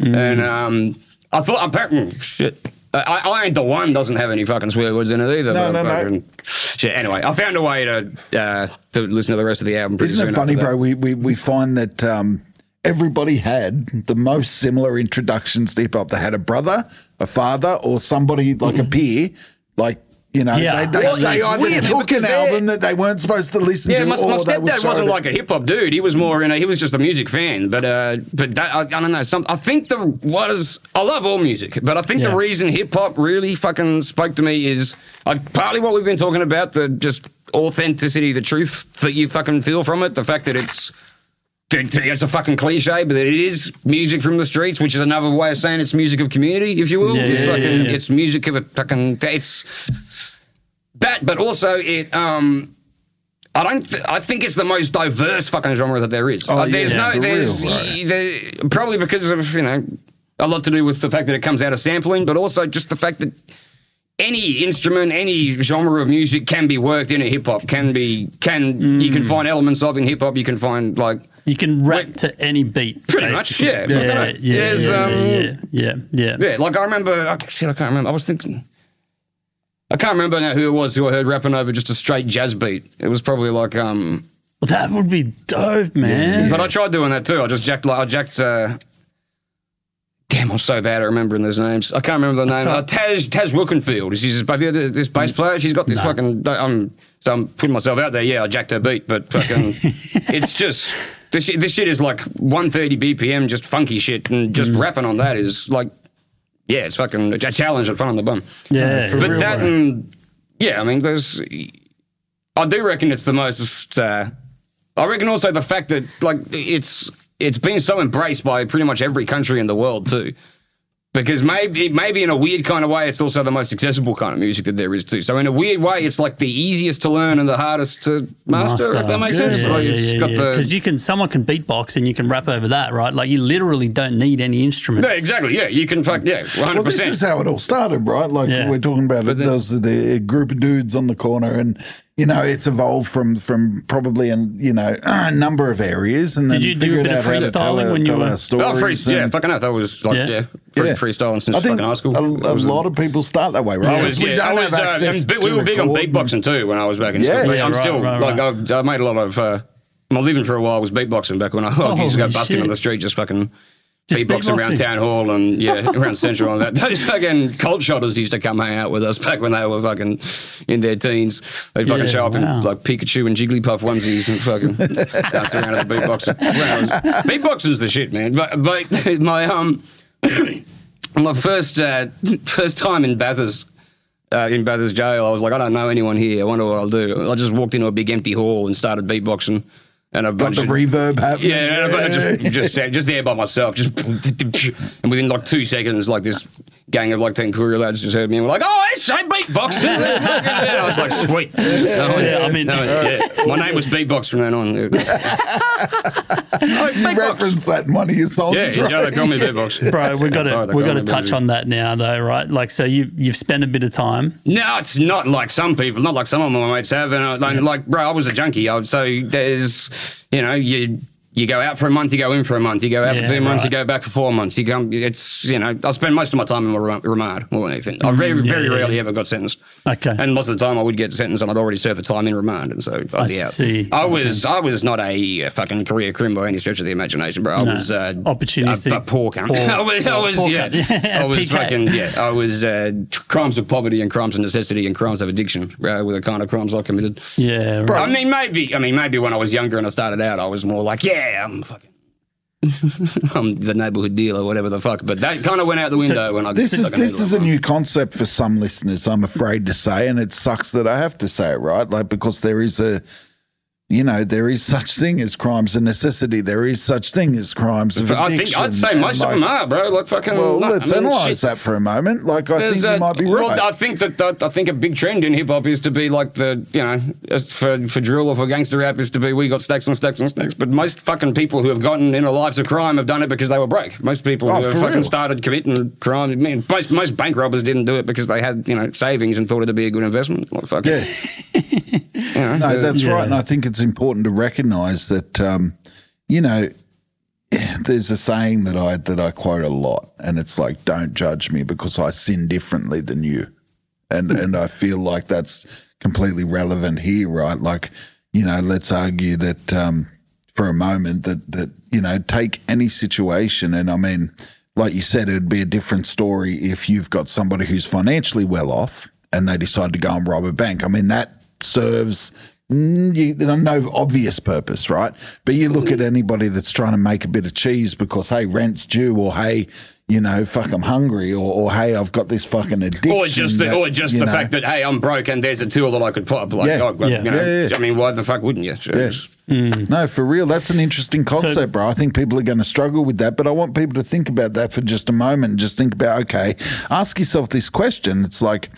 And um, I thought, apparently, shit. I, I ain't the one doesn't have any fucking swear words in it either. No, no, no. Shit. Anyway, I found a way to uh, to listen to the rest of the album. pretty Isn't it funny, bro? We, we we find that um, everybody had the most similar introductions to hip hop. They had a brother, a father, or somebody like a peer, like. You know, Yeah. they, they, Well, they either weird took an album that they weren't supposed to listen Yeah, to, my, my or they were stepdad wasn't shown like a hip hop dude. He was more you know, he was just a music fan. But uh, but that, I, I don't know. Some I think the what is I love all music, but I think Yeah. the reason hip hop really fucking spoke to me is like partly what we've been talking about the just authenticity, the truth that you fucking feel from it, the fact that it's. It's a fucking cliche, but it is music from the streets, which is another way of saying it's music of community, if you will. Yeah, it's, yeah, fucking, yeah, yeah. it's music of a fucking. It's that, but also it. um I don't. Th- I think it's the most diverse fucking genre that there is. Oh, Uh, there's yeah, no. There's real, right. there, probably because of you know a lot to do with the fact that it comes out of sampling, but also just the fact that any instrument, any genre of music can be worked in a hip hop. Can be can you can Mm. find elements of in hip hop. You can find like You can rap Wait. to any beat. Pretty much, basically. yeah. Yeah, yeah, yeah, yeah, um, yeah, yeah, yeah. yeah. Like I remember. I, shit, I can't remember. I was thinking. I can't remember now who it was who I heard rapping over just a straight jazz beat. It was probably like um. Well, that would be dope, man. But I tried doing that too. I just jacked like I jacked. Uh, damn, I'm so bad at remembering those names. I can't remember the name. Uh, Taz Taz Wilkenfeld. She's have you heard this bass player? She's got this No. fucking. I'm so I'm putting myself out there. Yeah, I jacked her beat, but fucking, *laughs* it's just this shit, this shit is like 130 BPM, just funky shit, and just Mm. rapping on that is like, yeah, it's fucking a challenge and fun on the bum. Yeah, for But real, that bro. and yeah, I mean, there's. I do reckon it's the most. Uh, I reckon also the fact that like it's it's been so embraced by pretty much every country in the world too. Because maybe maybe in a weird kind of way, it's also the most accessible kind of music that there is too. So in a weird way, it's like the easiest to learn and the hardest to master. If that makes Yeah, sense, Yeah, like yeah, it's yeah, got yeah. the 'Cause you can someone can beatbox and you can rap over that, right? Like you literally don't need any instruments. yeah, exactly. Yeah, you can fuck yeah, one Well, hundred this is how it all started, right? Like Yeah. we're talking about it. Those are the group of dudes on the corner, and you know it's evolved from from probably in you know *clears throat* a number of areas. And Did you do a bit of out how to tell freestyling when you were- our Oh, stories free, yeah, fucking out. That was like Yeah. yeah, free, Yeah. freestyling since I think fucking high school. a, a was, lot of people start that way, right? I was, we yeah, don't I was, uh, and we were big on beatboxing too when I was back in Yeah, school. yeah, I'm right, still right, like right. I, I made a lot of. Uh, my living for a while was beatboxing back when I, *laughs* I used to go Holy busking shit. on the street, just fucking. Beatboxing around town hall and yeah, *laughs* around central and that. Those fucking cult shotters used to come hang out with us back when they were fucking in their teens. They'd fucking Yeah, show up wow. in like Pikachu and Jigglypuff onesies and fucking dance around at the beatboxing. When I was- Beatboxing's the shit, man. But, but *laughs* my um *coughs* my first uh, *laughs* first time in Bathurst uh, in Bathurst jail, I was like, I don't know anyone here. I wonder what I'll do. I just walked into a big empty hall and started beatboxing. And a Got bunch the of reverb happening. yeah, and I just just just there by myself, just *laughs* and within like two seconds, like this gang of like ten Koori lads just heard me and were like, "Oh, I say beatboxing." Let's fucking do it." I was like, "Sweet." No, *laughs* Yeah, I mean- oh, oh, yeah. my name was Beatbox from then on. *laughs* oh, You reference that in one of your songs, Yeah, right? yeah, they call me Beatbox. *laughs* Bro, we got to we got to touch on that now, though, right? Like, so you you've spent a bit of time. No, it's not like some people, not like some of my mates have. And I, like, like, bro, I was a junkie. I, so there's, you know, you you go out for a month, you go in for a month, you go out Yeah, for two months, you go back for four months. You come, it's, you know, I spend most of my time in my remand more than anything. I very, Mm, yeah, very yeah, rarely ever got sentenced. Okay. And most of the time, I would get sentenced, and I'd already served the time in remand, and so I'd I be out. see. I was I was not a fucking career criminal by any stretch of the imagination, bro. I No. was uh, Opportunistic. a, a poor cunt. Poor- *laughs* I was, I was yeah. *laughs* I was fucking yeah. I was uh, crimes of poverty and crimes of necessity and crimes of addiction uh, were the kind of crimes I committed. Yeah, right. I mean, maybe. I mean, maybe when I was younger and I started out, I was more like, yeah, I'm fucking. I'm the neighborhood dealer, whatever the fuck. But that kind of went out the window when I. This is this is a new concept for some listeners. I'm afraid to say, and it sucks that I have to say it, right? Like because there is a, you know, there is such thing as crimes of necessity. There is such thing as crimes of I addiction. think I'd say most like, of them are, bro. Like fucking. Well, let's I mean, analyze shit. that for a moment. Like I There's think you a- might be well, right. I think that, that I think a big trend in hip hop is to be like the you know for for drill or for gangster rap is to be we got stacks and stacks and stacks. But most fucking people who have gotten into lives of crime have done it because they were broke. Most people Oh, who have fucking real? started committing crime. I mean, most most bank robbers didn't do it because they had you know savings and thought it'd be a good investment. Like fucking, yeah. *laughs* you know, No, that's Yeah. right. And I think it's important to recognize that, um, you know, *clears throat* there's a saying that I that I quote a lot, and it's like, "Don't judge me because I sin differently than you," and and I feel like that's completely relevant here, right? Like, you know, let's argue that um, for a moment that that you know, take any situation, and I mean, like you said, it'd be a different story if you've got somebody who's financially well off and they decide to go and rob a bank. I mean, that serves mm, you, no obvious purpose, right? But you look at anybody that's trying to make a bit of cheese because, hey, rent's due, or hey, you know, fuck, I'm hungry, or, or hey, I've got this fucking addiction. Or just the, that, or just the know, fact that hey, I'm broke and there's a tool that I could pop. Like, Yeah. oh, well, Yeah. you know, Yeah, yeah. I mean, why the fuck wouldn't you? Yeah. No, for real. That's an interesting concept, bro. I think people are going to struggle with that, but I want people to think about that for just a moment and just think about, okay, ask yourself this question. It's like,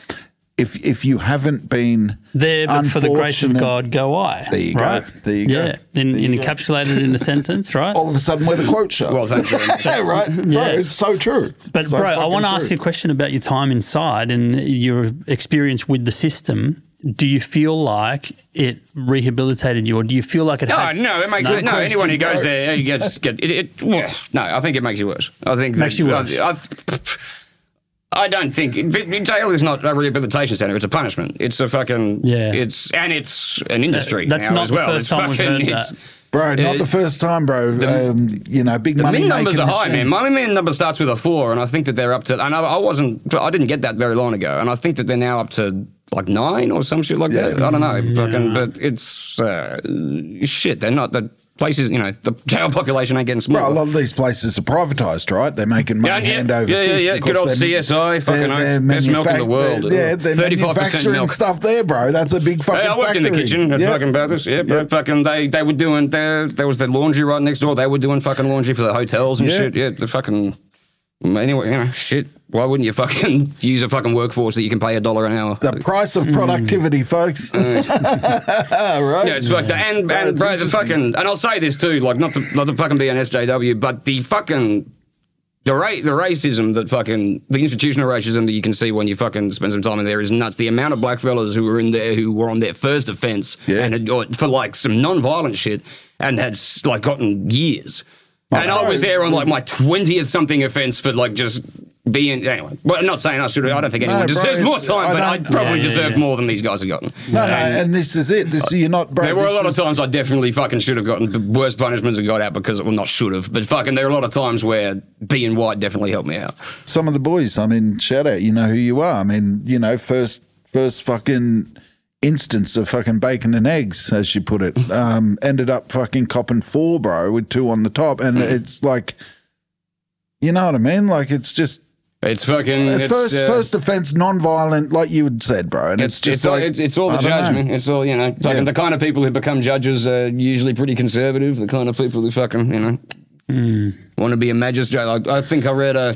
if if you haven't been there, but for the grace of God, go I. There you go. There you go. Yeah, in, in encapsulated in a sentence, *laughs* right? all of a sudden we're the quote show. Well, thanks very much. yeah, right. Bro, Yeah. it's so true. But So bro, I want to ask you a question about your time inside and your experience with the system. Do you feel like it rehabilitated you, or do you feel like it No, has? no, it makes No? it, no. Anyone who goes bro. there he gets get it. it well, no, I think it makes you worse. I think Makes that- you worse. I, I, I don't think jail is not a rehabilitation center. It's a punishment. It's a fucking Yeah. It's and it's an industry That's now not as the well. first it's time we've fucking, heard it's- that. Bro, not Uh, the first time, bro. um, you know, big The money min numbers making are high, machine. man. My min number starts with a four, and I think that they're up to. And I, I wasn't. I didn't get that very long ago, and I think that they're now up to like nine or some shit like Yeah. that. I don't know, fucking. But it's uh, shit. They're not the places. You know, the jail population ain't getting smaller. Bro, a lot of these places are privatized, right? They're making money Yeah, yeah. hand over Yeah, yeah, yeah. Good old CSI, fucking they're- they're Best milk in the world. they're- Yeah, they're 35% manufacturing milk. stuff there, bro. That's a big fucking Hey, I worked in the kitchen at Yeah. fucking Bathurst. Yeah, but Yeah. fucking they they were doing there. There was the laundry right next door. They were doing fucking laundry for the hotels and Yeah. shit. Yeah, the fucking anyway, you know, shit. Why wouldn't you fucking *laughs* use a fucking workforce that you can pay a dollar an hour? The price of productivity, folks. *laughs* right? Yeah, it's fucked. And and bro, the fucking and I'll say this too, like not to not to fucking be an SJW, but the fucking the ra- the racism that fucking the institutional racism that you can see when you fucking spend some time in there is nuts. The amount of black fellas who were in there who were on their first offence Yeah. and had, or for like some non-violent shit and had like gotten years. And I was there on like my twentieth something offence for like just being anyway. Well, I'm not saying I should. I don't think anyone No, bro, deserves more it's- time, I but I don't- probably Yeah, yeah, deserved yeah. more than these guys have gotten. No, no, and this is it. This you're not, bro. There were a this lot of is- times I definitely fucking should have gotten worse punishments and got out because, well, not should have, but fucking there are a lot of times where being white definitely helped me out. some of the boys. I mean, shout out. You know who you are. I mean, you know, first first fucking instance of fucking bacon and eggs, as you put it. *laughs* Um, ended up fucking copping four, bro, with two on the top, and it's like, you know what I mean? Like it's just. It's fucking. It's, first, uh, first offense, non-violent, like you had said, bro, and it's, It's, just it's, all, like it's, it's all the don't know. judgment. It's all, you know, fucking Yeah. the kind of people who become judges are usually pretty conservative. The kind of people who fucking, you know, Hmm. want to be a magistrate. Like, I think I read a.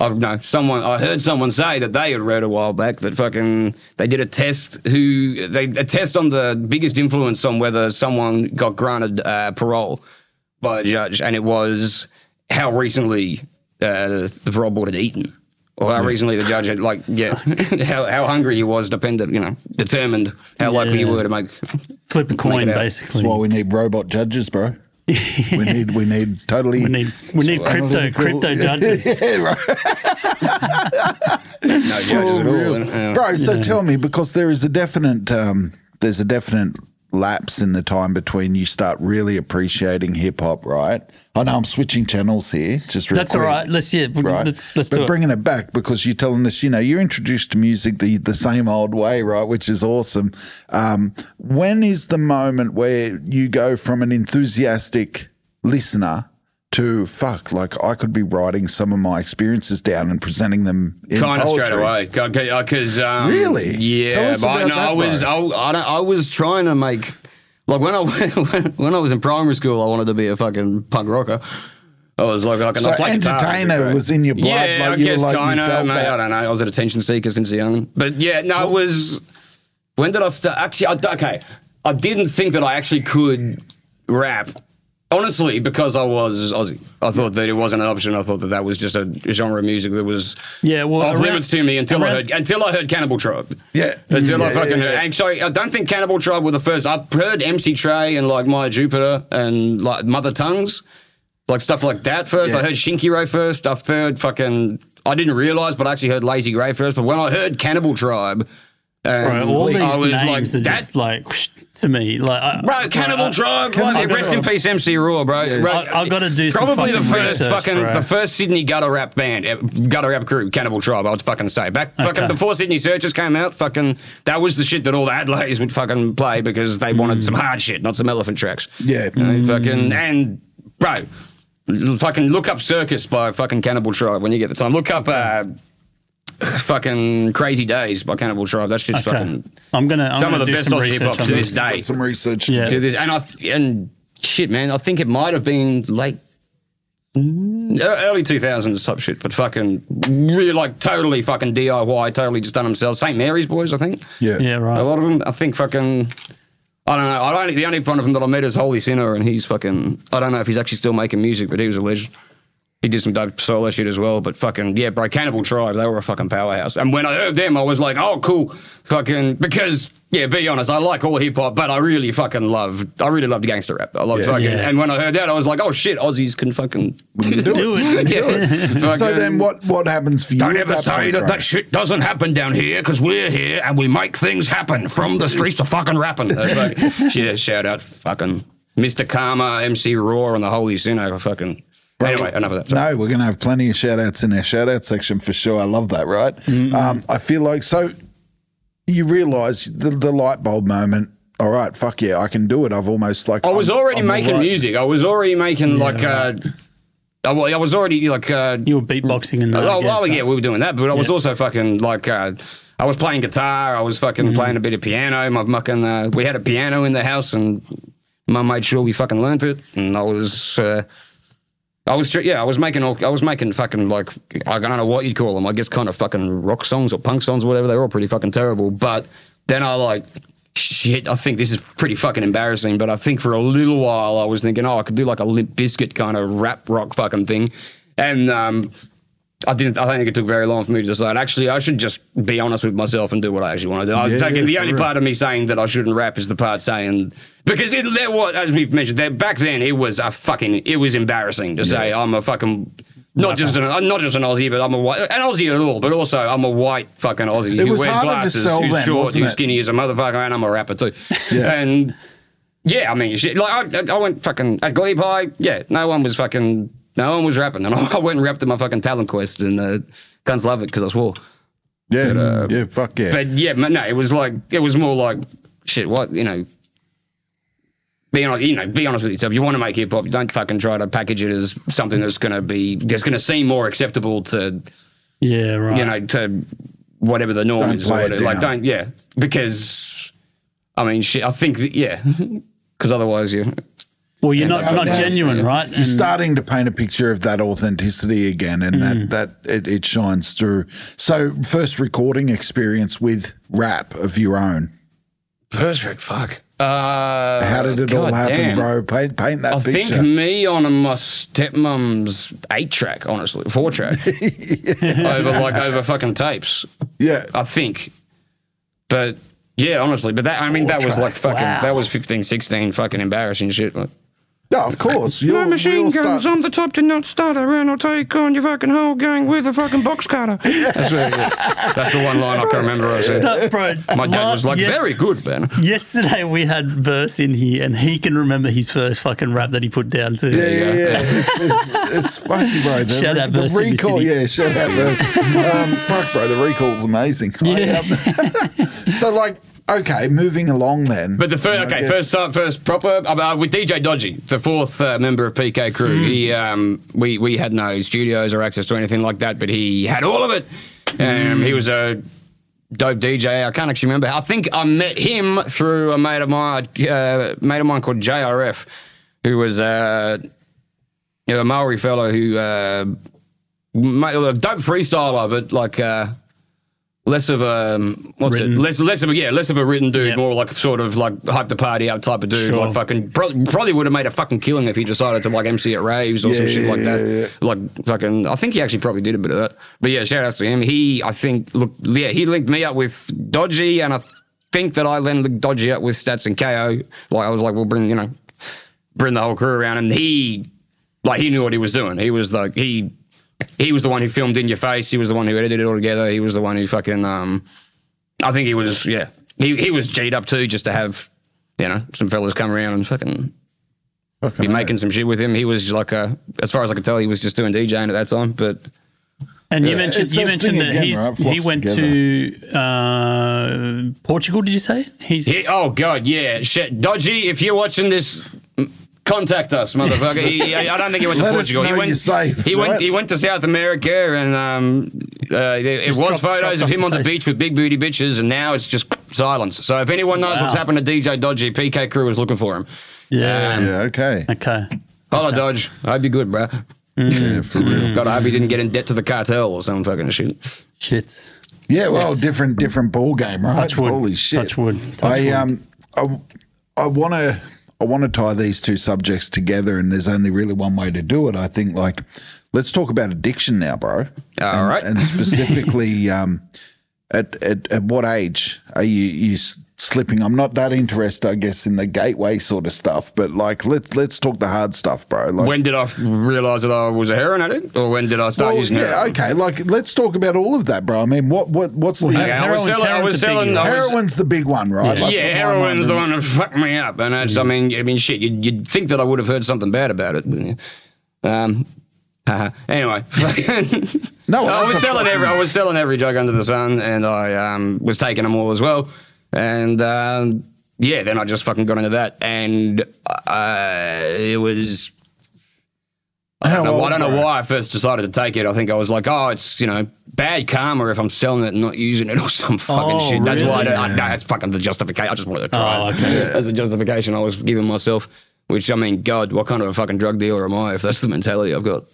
I no, someone. I heard someone say that they had read a while back that fucking they did a test. Who they a test on the biggest influence on whether someone got granted uh, parole by a judge, and it was how recently uh, the parole board had eaten, or how recently the judge had like yeah, *laughs* how how hungry he was depended, you know, determined how likely you were to make. Flip a coin, it out. That's basically. why we need robot judges, bro. We need we need totally We need we need crypto crypto judges. yeah, right. *laughs* No judges at all. Bro, so tell me because there is a definite um, there's a definite lapse in the time between you start really appreciating hip hop, right? I know I'm switching channels here, just That's all quick. right. Let's yeah. Right, Let's, let's but do it. bringing it back because you're telling us, you know, you're introduced to music the the same old way, right? Which is awesome. Um, when is the moment where you go from an enthusiastic listener to fuck? Like I could be writing some of my experiences down and presenting them in Kind of straight away, because um, Really? Yeah. but I, no, that, I was I. I, don't- I was trying to make like when I *laughs* when, I was in primary school, I wanted to be a fucking punk rocker. I was like, I can So play entertainer it'd was in your blood, Yeah, like I guess like, kind of. mate, that. I don't know. I was an attention seeker since young, but yeah, no, it was. When did I start? Actually, I, okay, I didn't think that I actually could rap. Honestly, because I was Aussie, I thought that it wasn't an option. I thought that that was just a genre of music that was Yeah, well, off around- limits to me until I heard until I heard Cannibal Tribe. Yeah. until I fucking yeah, heard. yeah. And sorry, I don't think Cannibal Tribe were the first. I've heard MC Trey and like Maya Jupiter and like Mother Tongues, like stuff like that first. Yeah. I heard Shinky Ray first. I've heard fucking. I didn't realize, but I actually heard Lazy Grey first. But when I heard Cannibal Tribe, and Bro, all these I was names like, are that, just like to me, like I, Bro, Cannibal I- Tribe, Cannibal like, rest in peace, MC Raw, bro. Bro, I- I've gotta do some probably the first research, fucking bro. the first Sydney gutter rap band, eh, gutter rap group, Cannibal Tribe. I would fucking say back fucking Okay. before Sydney Searchers came out, fucking that was the shit that all the Adelaides would fucking play because they wanted some hard shit, not some elephant tracks. Yeah. You know, fucking and bro. Fucking look up Circus by fucking Cannibal Tribe when you get the time. Look up uh, fucking Crazy Days by Cannibal Tribe. That's just Okay. fucking I'm gonna I'm some gonna of the do best Aussie hip hop to this this. day Some research. Yeah. to this, and I and shit, man, I think it might have been late mm, early two thousands type shit, but fucking really like totally fucking DIY, totally just done themselves. St Mary's boys, I think. Yeah. Yeah, right. A lot of them, I think, fucking. I don't know. I don't. The only one of them that I met is Holy Sinner, and he's fucking. I don't know if he's actually still making music, but he was a legend. He did some dope solo shit as well, but fucking yeah, bro, Cannibal Tribe, they were a fucking powerhouse. And when I heard them, I was like, oh, cool, fucking because yeah, be honest, I like all hip hop, but I really fucking love, I really loved gangster rap. I love Yeah. fucking, Yeah. and when I heard that, I was like, oh shit, Aussies can fucking *laughs* Do it. *laughs* yeah. So Fucking- then, what what happens for you? don't ever that say point, that that shit doesn't happen down here because we're here and we make things happen from the streets to fucking rapping. Like, *laughs* yeah, shout out fucking Mr. Karma, MC Raw, and the Holy Sinner. Fucking. Anyway, enough of that. Sorry. No, we're going to have plenty of shout outs in our shout out section for sure. I love that, right? Mm-hmm. Um, I feel like so you realize the, the light bulb moment. All right, fuck yeah, I can do it. I've almost like I was I'm- already I'm making alright. music. I was already making like. Uh, I I was already like. Uh, You were beatboxing in that. Oh, guess, oh, yeah, we were doing that, but I was also fucking like, uh, I was playing guitar, I was fucking Mm-hmm. playing a bit of piano. My fucking, uh, we had a piano in the house, and mum made sure we fucking learnt it, and I was, uh, I was, yeah, I was making all, I was making fucking like, I don't know what you'd call them, I guess kind of fucking rock songs or punk songs or whatever. They were all pretty fucking terrible, but then I like. Shit, I think this is pretty fucking embarrassing, but I think for a little while I was thinking, oh, I could do like a Limp Bizkit kind of rap rock fucking thing. And um, I didn't. I don't think it took very long for me to decide. Actually, I should just be honest with myself and do what I actually want to do. I Yeah, take it. The only real. part of me saying that I shouldn't rap is the part saying because it, there was, as we've mentioned, there back then it was a fucking. It was embarrassing to say I'm a fucking. Not just an not just an Aussie, but I'm a white an Aussie at all. But also I'm a white fucking Aussie It who was wears glasses, who's then, short, who's skinny as a motherfucker, and I'm a rapper too. *laughs* Yeah. And yeah, I mean, shit, like I, I went fucking at Glebe High. Yeah, no one was fucking, no one was rapping, and *laughs* I went and rapped at my fucking talent quest, and uh, guns love it because I swore. Yeah, yeah, fuck yeah. But yeah, no, it was like it was more like shit. What you know, being honest, you know, be honest with yourself. You want to make hip hop, don't fucking try to package it as something that's going to be that's going to seem more acceptable to Yeah, right. you know to whatever the norm Don't is. Or it whatever. Like don't yeah, because I mean shit. I think that, yeah, *laughs* because otherwise you. Well, you're not not yeah. genuine, right? You're starting to paint a picture of that authenticity again, and Mm. that that it, it shines through. So, first recording experience with rap of your own. First rate, fuck. Uh, How did it all happen, damn. bro? Paint paint that I picture. think me on my stepmom's eight track, honestly, four track, *laughs* *laughs* over like over fucking tapes. yeah, I think, but yeah, honestly, but that I mean that was like fucking wow. that was 15, 16 fucking embarrassing shit. Like, Yeah, of course. You'll, My machine guns, start- I'm the top to not starter, and I'll take on your fucking whole gang with a fucking box cutter. *laughs* That's, what- that's the one line I can remember I said. No, bro, My dad was like, yes- very good, man. Yesterday we had verse in here, and he can remember his first fucking rap that he put down too. Yeah, yeah, yeah. It's, it's, it's funny, bro. The, Shout re- out the recall, yeah, shout out Burst. um, fuck, bro, the recall's amazing. Yeah. I, um, *laughs* so, like, okay, moving along then. But the first, okay, first time, first proper uh, with DJ Dodgy, the fourth uh, member of PK Crew. He, um, we we had no studios or access to anything like that, but he had all of it. Um, He was a dope DJ. I can't actually remember. I think I met him through a mate of mine, uh, mate of mine called JRF, who was uh, you know, a Maori fellow who uh, a dope freestyler, but like. Less of a um, what's Written. it? Less less of a yeah, less of a written dude, Yep. more like sort of like hype the party up type of dude. Sure. Like fucking probably, probably would have made a fucking killing if he decided to like MC at raves or some Yeah, shit like yeah, that. yeah, Like fucking, I think he actually probably did a bit of that. But yeah, shout outs to him. He, I think, look, yeah, he linked me up with Dodgy, and I think that I linked Dodgy up with Stats and KO. Like I was like, we'll bring you know, bring the whole crew around, and he, like, he knew what he was doing. He was like he. He was the one who filmed in your face. He was the one who edited it all together. He was the one who fucking um, I think he was, yeah. He he was G'd up too, just to have, you know, some fellas come around and fucking Fucking be hell. *laughs* making some shit with him. He was like a, as far as I could tell, he was just doing DJing at that time. But And you mentioned It's you mentioned that again, he's, right? he Flocks went to uh, Portugal. Did you say he's? he, oh god, yeah, shit, dodgy. If you're watching this. Contact us, motherfucker. He, I I don't think he went to Let us Portugal. he know went. you're safe, he went. right? He went to South America, and um, uh, it, it Just was drop- photos dropped of him the on the face. beach with big booty bitches, and now it's just silence. So if anyone knows what's happened to DJ Dodgy, PK Crew is looking for him. Yeah. Um, Yeah, okay. Okay. Hello, Dodge. I hope you're good, bro. Yeah, for real. God, I hope he didn't get in debt to the cartel or some fucking shit. Shit. Yeah, well, different different ball game, right? Touch wood. Holy shit! Touch wood. Touch I wood. um, I, I want to I want to tie these two subjects together, and there's only really one way to do it. I think, like, let's talk about addiction now, bro. All and, right. and specifically, *laughs* um, at, at at what age are you you slipping? I'm not that interested, I guess, in the gateway sort of stuff, but like, let's let's talk the hard stuff, bro. Like, When did I realize that I was a heroin addict, or when did I start well, using yeah, heroin? okay. Like, let's talk about all of that, bro. I mean, what what what's the Okay, I was Heroin's- selling. I was the biggie, selling. I was, Heroin's the big one, right? Like, yeah, heroin's the one that fucked me up, and that's, I mean, I mean, shit. You'd, you'd think that I would have heard something bad about it. but. Um. haha. anyway. *laughs* No, I was selling every. I was selling every drug under the sun, and I um, was taking them all as well. And um, yeah, then I just fucking got into that, and uh, it was I don't, know, I don't know why I first decided to take it. I think I was like, oh, it's you know bad karma if I'm selling it and not using it or *laughs* some fucking Oh, shit. That's why I, don't, I, that's fucking the justification. I just wanted to try Oh, it. okay. *laughs* That's the justification I was giving myself. Which I mean, God, what kind of a fucking drug dealer am I if that's the mentality I've got?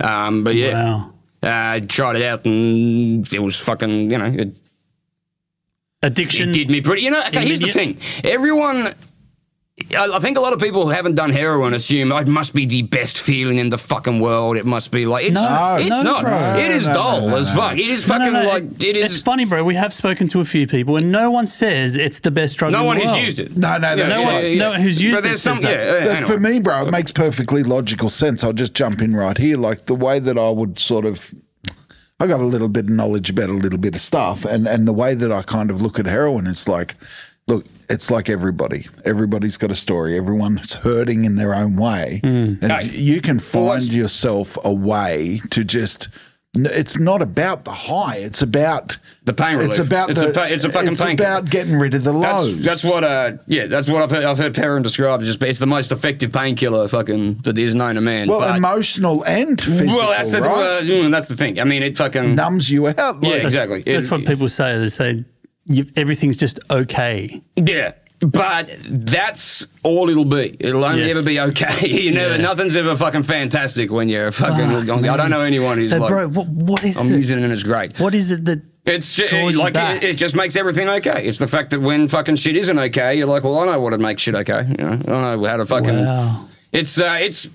Um, but yeah, Wow. uh, tried it out and it was fucking you know it, Addiction. it did me pretty. You know, okay, here's the thing. Everyone, I, I think a lot of people who haven't done heroin assume "Oh, it must be the best feeling in the fucking world. It must be like it's, No, it's no, not. bro. It is No, no, dull no, as fuck. It is No, no, fucking no, like it It's is. funny, bro. We have spoken to a few people, and no one says it's the best drug. No in one the has used it. No, no, that's No one- right. no one who's used but it there's says some. that. Yeah, But for me, bro, it makes perfectly logical sense. I'll just jump in right here. Like the way that I would sort of, I got a little bit of knowledge about a little bit of stuff, and and the way that I kind of look at heroin is like, look, it's like everybody. Everybody's got a story. Everyone's hurting in their own way, mm. and Hey. you can find that's- yourself a way to just. N- It's not about the high. It's about The pain relief. It's about It's the. a pa- it's a fucking It's painkiller. about getting rid of the That's, lows. that's what uh yeah that's what I've heard I've heard Perrin describe as just it's the most effective painkiller fucking that is known to man. Well, but- emotional and physical. well that's the right? that's the thing. I mean it fucking numbs you out. yeah like- exactly. That's It- what people say. They say you, everything's just okay. Yeah. But that's all it'll be. It'll only Yes. ever be okay. *laughs* You never, Yeah. nothing's ever fucking fantastic when you're a fucking. Fuck, I don't know anyone who's So, like, bro, what, what is I'm it? using it and it's great. What is it that It's just, like it, it just makes everything okay. It's the fact that when fucking shit isn't okay, you're like, well, I know what to make shit okay. You know, I don't know how to fucking. Wow. It's uh, it's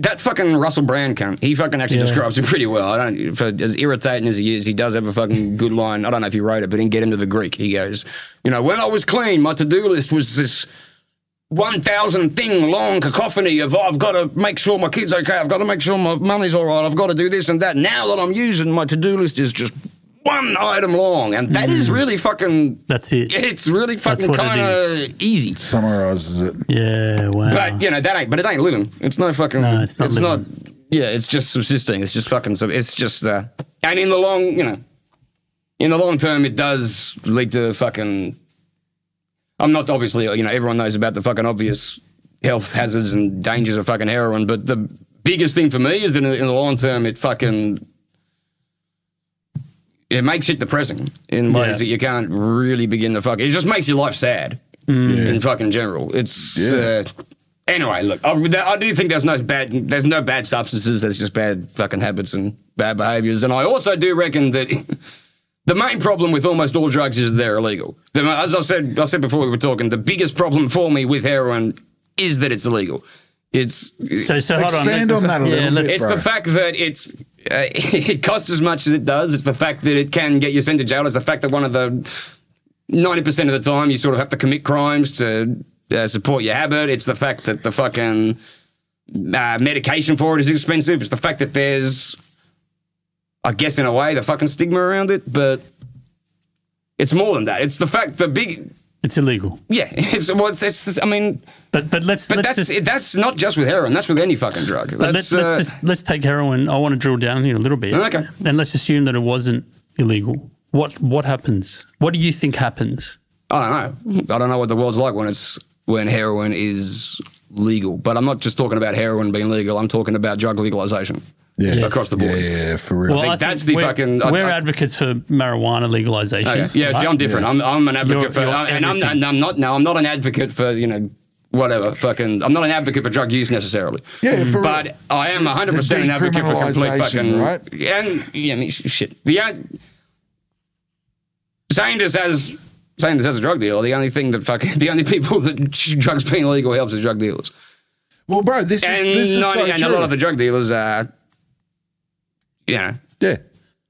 that fucking Russell Brand cunt. He fucking actually Yeah. describes it *laughs* pretty well. I don't for as irritating as he is, he does have a fucking good line. I don't know if he wrote it, but in Get Him to the Greek, he goes, you know, when I was clean, my to do list was this 1,000 thing long cacophony of I've got to make sure my kid's okay, I've got to make sure my money's all right, I've got to do this and that. Now that I'm using my to do list is just one item long, and that is really fucking. That's it. It's really fucking what it kind of easy. Summarizes it. Yeah, wow. But you know that ain't. But it ain't living. It's no fucking. No, it's not It's living. not. Yeah, it's just subsisting. It's just fucking. sub- It's just. Uh, and in the long, you know, in the long term, it does lead to fucking. I'm not obviously. You know, everyone knows about the fucking obvious health hazards and dangers of fucking heroin, but the biggest thing for me is that in, in the long term, it fucking. It makes it depressing in ways Yeah. that you can't really begin to fuck. It just makes your life sad in fucking general. It's Yeah. uh, anyway. Look, I, I do think there's no bad. There's no bad substances. There's just bad fucking habits and bad behaviors. And I also do reckon that *laughs* the main problem with almost all drugs is they're illegal. The, as I've said, I said before we were talking, the biggest problem for me with heroin is that it's illegal. It's so, so hold on. Expand let's- on that a little let's- bit. it's bro. the fact that it's uh, *laughs* it costs as much as it does. It's the fact that it can get you sent to jail. It's the fact that one of the ninety percent of the time you sort of have to commit crimes to uh, support your habit. It's the fact that the fucking uh, medication for it is expensive. It's the fact that there's, I guess, in a way, the fucking stigma around it. But it's more than that. It's the fact the big It's illegal. yeah. *laughs* It's well, it's, it's I mean, But but let's but let's that's just that's not just with heroin. That's with any fucking drug. but let's, let's uh, just let's take heroin. I want to drill down here a little bit. Okay. And let's assume that it wasn't illegal. What what happens? What do you think happens? I don't know. I don't know what the world's like when it's when heroin is legal. But I'm not just talking about heroin being legal. I'm talking about drug legalization Yeah. across the board. Yeah, yeah, for real. Well, think I that's the we're, fucking- I- We're I- advocates for marijuana legalization. Okay. Yeah, see, I'm different. I'm, I'm an advocate You're- for, you're and I'm, everything. and I'm not. No, I'm not an advocate for you know whatever. Fucking, I'm not an advocate for drug use necessarily. Yeah, for but real. I am 100 percent an advocate for complete decriminalisation, fucking right? And yeah, I mean, sh- shit. The uh, saying this as saying this as a drug dealer, the only thing that fucking *laughs* the only people that drugs being illegal helps is drug dealers. well, bro, this is and, this is not- so and true. a lot of the drug dealers are, you know, yeah.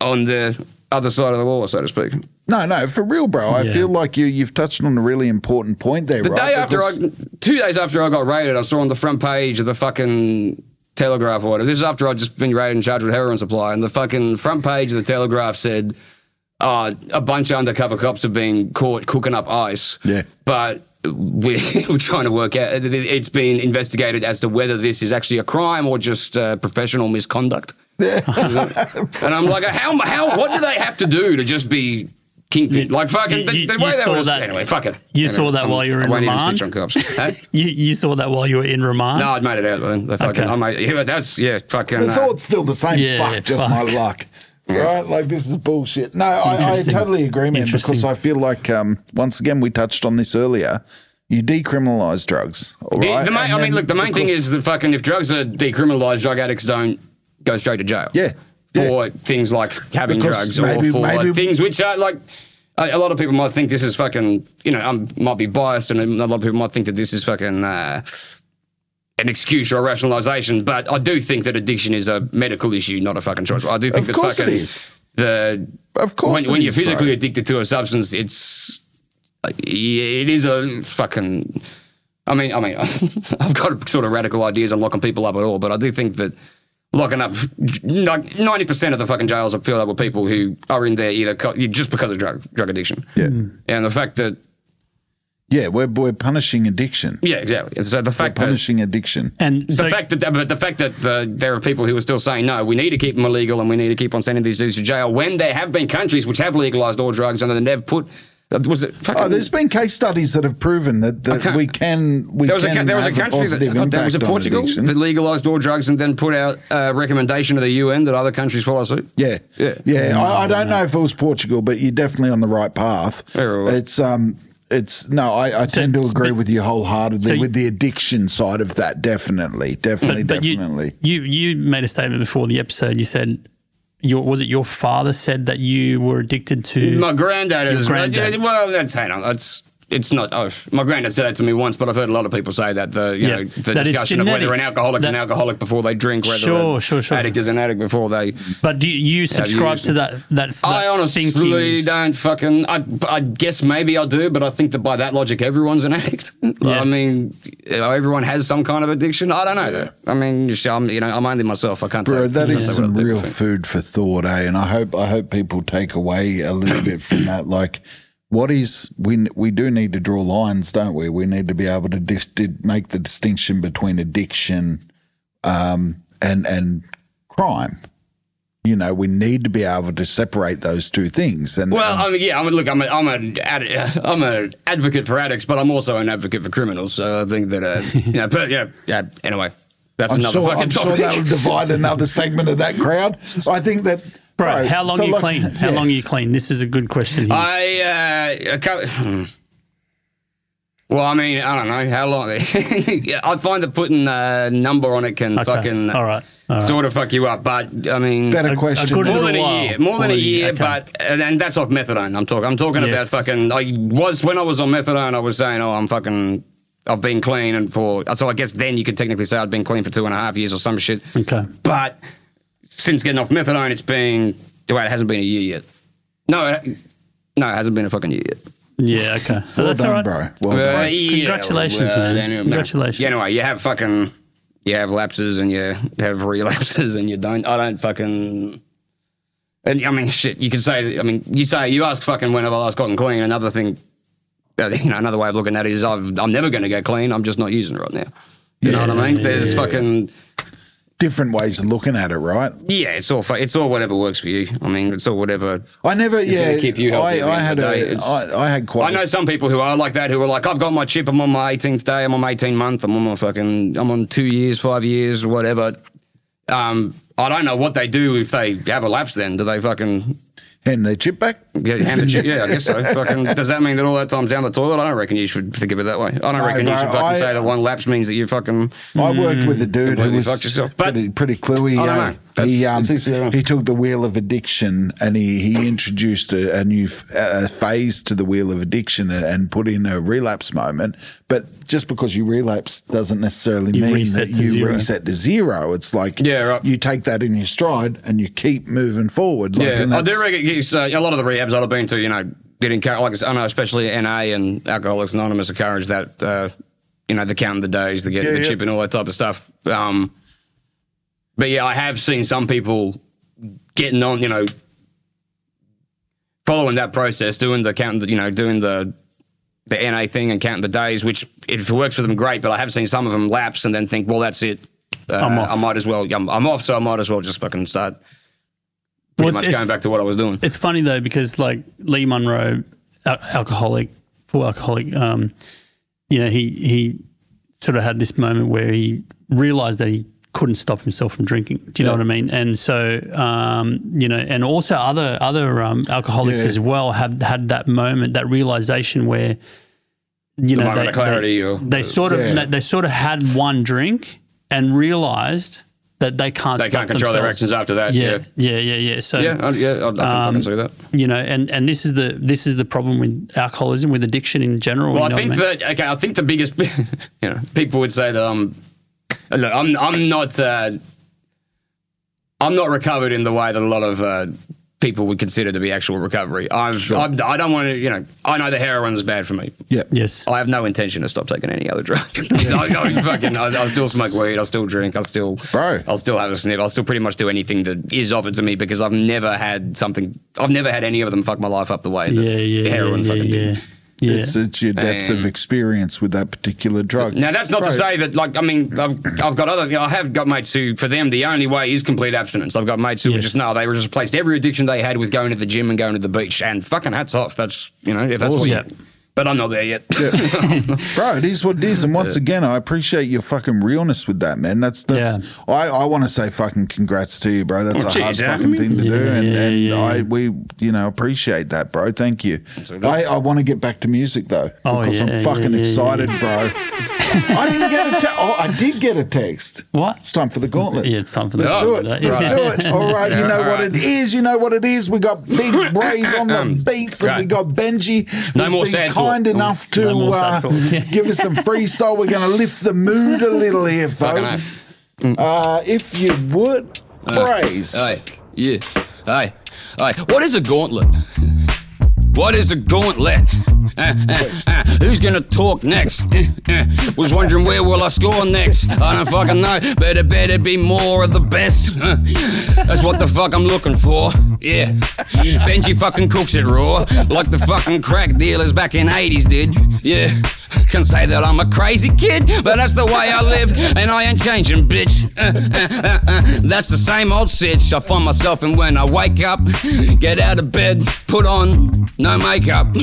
on the other side of the law, so to speak. No, no, for real, bro. I Yeah. feel like you you've touched on a really important point there, The right? day after I, Because- two days after I got raided, I saw on the front page of the fucking Telegraph or whatever. This is after I'd just been raided and charged with heroin supply, and the fucking front page of the Telegraph said, uh, a bunch of undercover cops have been caught cooking up ice. Yeah. But we're, *laughs* we're trying to work out, it- it's been investigated as to whether this is actually a crime or just uh, professional misconduct. *laughs* and I'm like, how, how, what do they have to do to just be kingpin? Like, fucking, You- the, you- the you way they saw were, that- anyway, fuck it. you Anyway, saw that I'm- while you were I in remand? on cops. Huh? *laughs* You you saw that while you were in remand. No, I'd made it out. Then they fucking. Okay. I made. Yeah, that's yeah. Fucking. the uh, thought's still the same. Yeah, fuck, just fuck. my luck. Right? Like, this is bullshit. No, I, I totally agree, man, because I feel like, um, once again, we touched on this earlier. You decriminalize drugs, all the, right? the main, And I mean, look. The main thing is that fucking if drugs are decriminalised, drug addicts don't go straight to jail. Yeah, For things like having Because drugs maybe- or for maybe- things which are like. A lot of people might think this is fucking, you know, I might be biased, and a lot of people might think that this is fucking uh, an excuse or a rationalisation. But I do think that addiction is a medical issue, not a fucking choice. I do think Of that course fucking is. the Of course when, when you're is, physically bro. addicted to a substance, it's it is a fucking. I mean, I mean, *laughs* I've got sort of radical ideas on locking people up at all, but I do think that locking up like ninety percent of the fucking jails are filled up with people who are in there either co- just because of drug drug addiction. Yeah. Mm. and the fact that yeah, we're, we're punishing addiction. yeah, exactly. So the We're fact that punishing addiction. And the so, fact that, but the fact that the, there are people who are still saying no, we need to keep them illegal and we need to keep on sending these dudes to jail. When there have been countries which have legalized all drugs and then they've put, was it fucking? Oh, there's been case studies that have proven that, that we can we there was a can ca- there was a have country that, positive that was it impact on Portugal that legalized all drugs and then put out a recommendation to the UN that other countries follow suit. Yeah, Yeah. yeah. I, I don't know if it was Portugal, but you're definitely on the right path. Yeah, right. It's um, it's no. I, I tend to agree with you wholeheartedly so you- with the addiction side of that. Definitely, definitely, but, but you, definitely. you you made a statement before the episode. You said your was it your father said that you were addicted to My granddad is granddad. well. That's hang on. That's it's not. Oh, my granddad said that to me once, but I've heard a lot of people say that the you Yeah, know the that it's discussion of whether genetic. an alcoholic's an alcoholic before they drink, whether Sure, an sure, sure, addict sure. is an addict before they. But do you subscribe used to that that, that I honestly thinking? don't fucking. I, I guess maybe I do, but I think that by that logic, everyone's an addict. *laughs* Yeah. I mean, you know, everyone has some kind of addiction. I don't know that. I mean, just, I'm, you know, I'm only myself. I can't. Bro, say, that can't is say some real food for thought, eh? And I hope I hope people take away a little bit from that. Like, what is we we do need to draw lines, don't we? We need to be able to dis- make the distinction between addiction um, and and crime. You know, we need to be able to separate those two things. And Well, and- I mean, yeah. I mean, look, I'm a, I'm an ad, *laughs* I'm an advocate for addicts, but I'm also an advocate for criminals. So I think that, uh, *laughs* yeah. But yeah, yeah. Anyway, that's I'm another sure, fucking I'm sure that'll divide another *laughs* segment of that crowd. I think that, Bro, how long so are you like- clean? How yeah. long are you clean? This is a good question here. I, uh, I can't- hmm. well, I mean, I don't know how long. *laughs* Yeah, I find that putting a number on it can Okay, fucking all right, all right. sort of fuck you up. But I mean, Better A- a question. good more than a while. year, more than a year, okay. but and, and that's off methadone. I'm talking. I'm talking Yes. about fucking. I was when I was on methadone. I was saying, oh, I'm fucking. I've been clean, and for so I guess then you could technically say I've been clean for two and a half years or some shit. Okay. But since getting off methadone, it's been. Well, it hasn't been a year yet. No, it, no, it hasn't been a fucking year yet. yeah, okay. *laughs* Well that's done, all right. bro. Well Uh, done. yeah, Congratulations, man. anyway, Congratulations. Yeah, anyway, you have fucking, you have lapses and you have *laughs* relapses and you don't. I don't fucking. And I mean, shit. You could say. I mean, you say you ask fucking when have I last gotten clean. Another thing, uh, *laughs* you know, another way of looking at it is I've, I'm never going to get clean. I'm just not using it right now. You know what I mean? There's fucking Different ways of looking at it, right? yeah. It's all it's all whatever works for you. I mean, it's all whatever. I never, yeah. keep you healthy I, I had a, I, I had quite. I know some people who are like that who are like, I've got my chip, I'm on my 18th day, I'm on my 18 month, I'm on my fucking, I'm on two years, five years, whatever. Um, I don't know what they do if they have a lapse. Then do they fucking hand their chip back. get hand the chip? *laughs* Yeah, I guess so. Fucking, does that mean that all that time's down the toilet? I don't reckon you should think of it that way. I don't No, reckon you should fucking I- say that one lapse means that you fucking. I worked with a mm, dude who was fucked yourself. But- pretty, pretty cluey. I don't know. That's- He, um, it's each to their own. he took the wheel of addiction and he, he introduced a, a new f- a phase to the wheel of addiction and, and put in a relapse moment. But just because you relapse doesn't necessarily You mean that you zero. reset to zero. It's like Yeah, right. you take that in your stride and you keep moving forward. Like, Yeah, I do reckon you- a lot of the rehabs I've been to, you know, getting encouraged, like I know, especially NA and Alcoholics Anonymous encourage that, uh, you know, the counting the days, the getting Yeah, the yeah. chip and all that type of stuff. Um, but yeah, I have seen some people getting on, you know, following that process, doing the count, you know, doing the the NA thing and counting the days, which if it works for them, great. But I have seen some of them lapse and then think, well, that's it. Uh, I'm off. I might as well. I'm, I'm off, so I might as well just fucking start. Pretty Well, much going back to what I was doing. It's funny though because like Lee Monroe, al- alcoholic, full alcoholic. Um, you know, he he sort of had this moment where he realized that he couldn't stop himself from drinking. Do you know what I mean? And so, um, you know, and also other other um, alcoholics Yeah. as well have had that moment, that realization where you know they, they, or- they sort of Yeah. they sort of had one drink and realized that they can't They can't control their actions after that. Yeah, Yeah. yeah, yeah, yeah. So Yeah, I, yeah, I, I can Um, fucking see that. you know, and and this is the this is the problem with alcoholism, with addiction in general. Well, you I think I mean? that okay. I think the biggest, *laughs* you know, people would say that I'm, look, I'm, I'm not, uh, I'm not recovered in the way that a lot of uh, people would consider to be actual recovery. I've, I've I don't want to, you know, I know the heroin's bad for me. Yeah. yes, I have no intention to stop taking any other drug. *laughs* I, I, fucking, I, I still smoke weed. I still drink. I still, Bro. I'll still have a sniff. I'll still pretty much do anything that is offered to me because I've never had something. I've never had any of them fuck my life up the way that yeah, yeah, heroin yeah, fucking yeah, did. Yeah. yeah. It's, it's your depth of experience with that particular drug. Now that's not to say that like I mean I've I've got other you know, I have got mates who for them the only way is complete abstinence. I've got mates who were Yes. just no they were just replaced every addiction they had with going to the gym and going to the beach and fucking hats off. That's you know if that's what Awesome. you, but I'm not there yet. *laughs* Bro, it is what it is. And once again, I appreciate your fucking realness with that, man. That's that's Yeah. I, I want to say fucking congrats to you, bro. That's oh, a cheers, hard yeah. fucking thing to do. Yeah, And, and yeah, I we you know, appreciate that, bro. Thank you. I, I want to get back to music though. Oh, because yeah, I'm fucking yeah, yeah, excited, bro. *laughs* I didn't get a text. Oh, I did get a text. What? It's time for the gauntlet. Yeah, it's time for the Let's do it. gauntlet. Let's Yeah. do it. All right. You know all what right. it is. You know what it is. We got Big *coughs* Brays on the beats, and we got Benji. No who's more been sad talk. kind enough to No uh, sad talk. Yeah. *laughs* give us some freestyle. We're going to lift the mood a little here, *laughs* folks. Uh, if you would, Brays. Hey, yeah. Hey, hey. What is a gauntlet? What is a gauntlet? Uh, uh, uh, who's gonna talk next? Uh, uh, was wondering where will I score next? I don't fucking know. Better, better be more of the best. That's what the fuck I'm looking for. Yeah. Benji fucking cooks it raw, like the fucking crack dealers back in 80s did. Yeah. Can say that I'm a crazy kid, but that's the way I live, and I ain't changing, bitch. Uh, that's the same old sitch I find myself in when I wake up, get out of bed, put on no makeup, *laughs*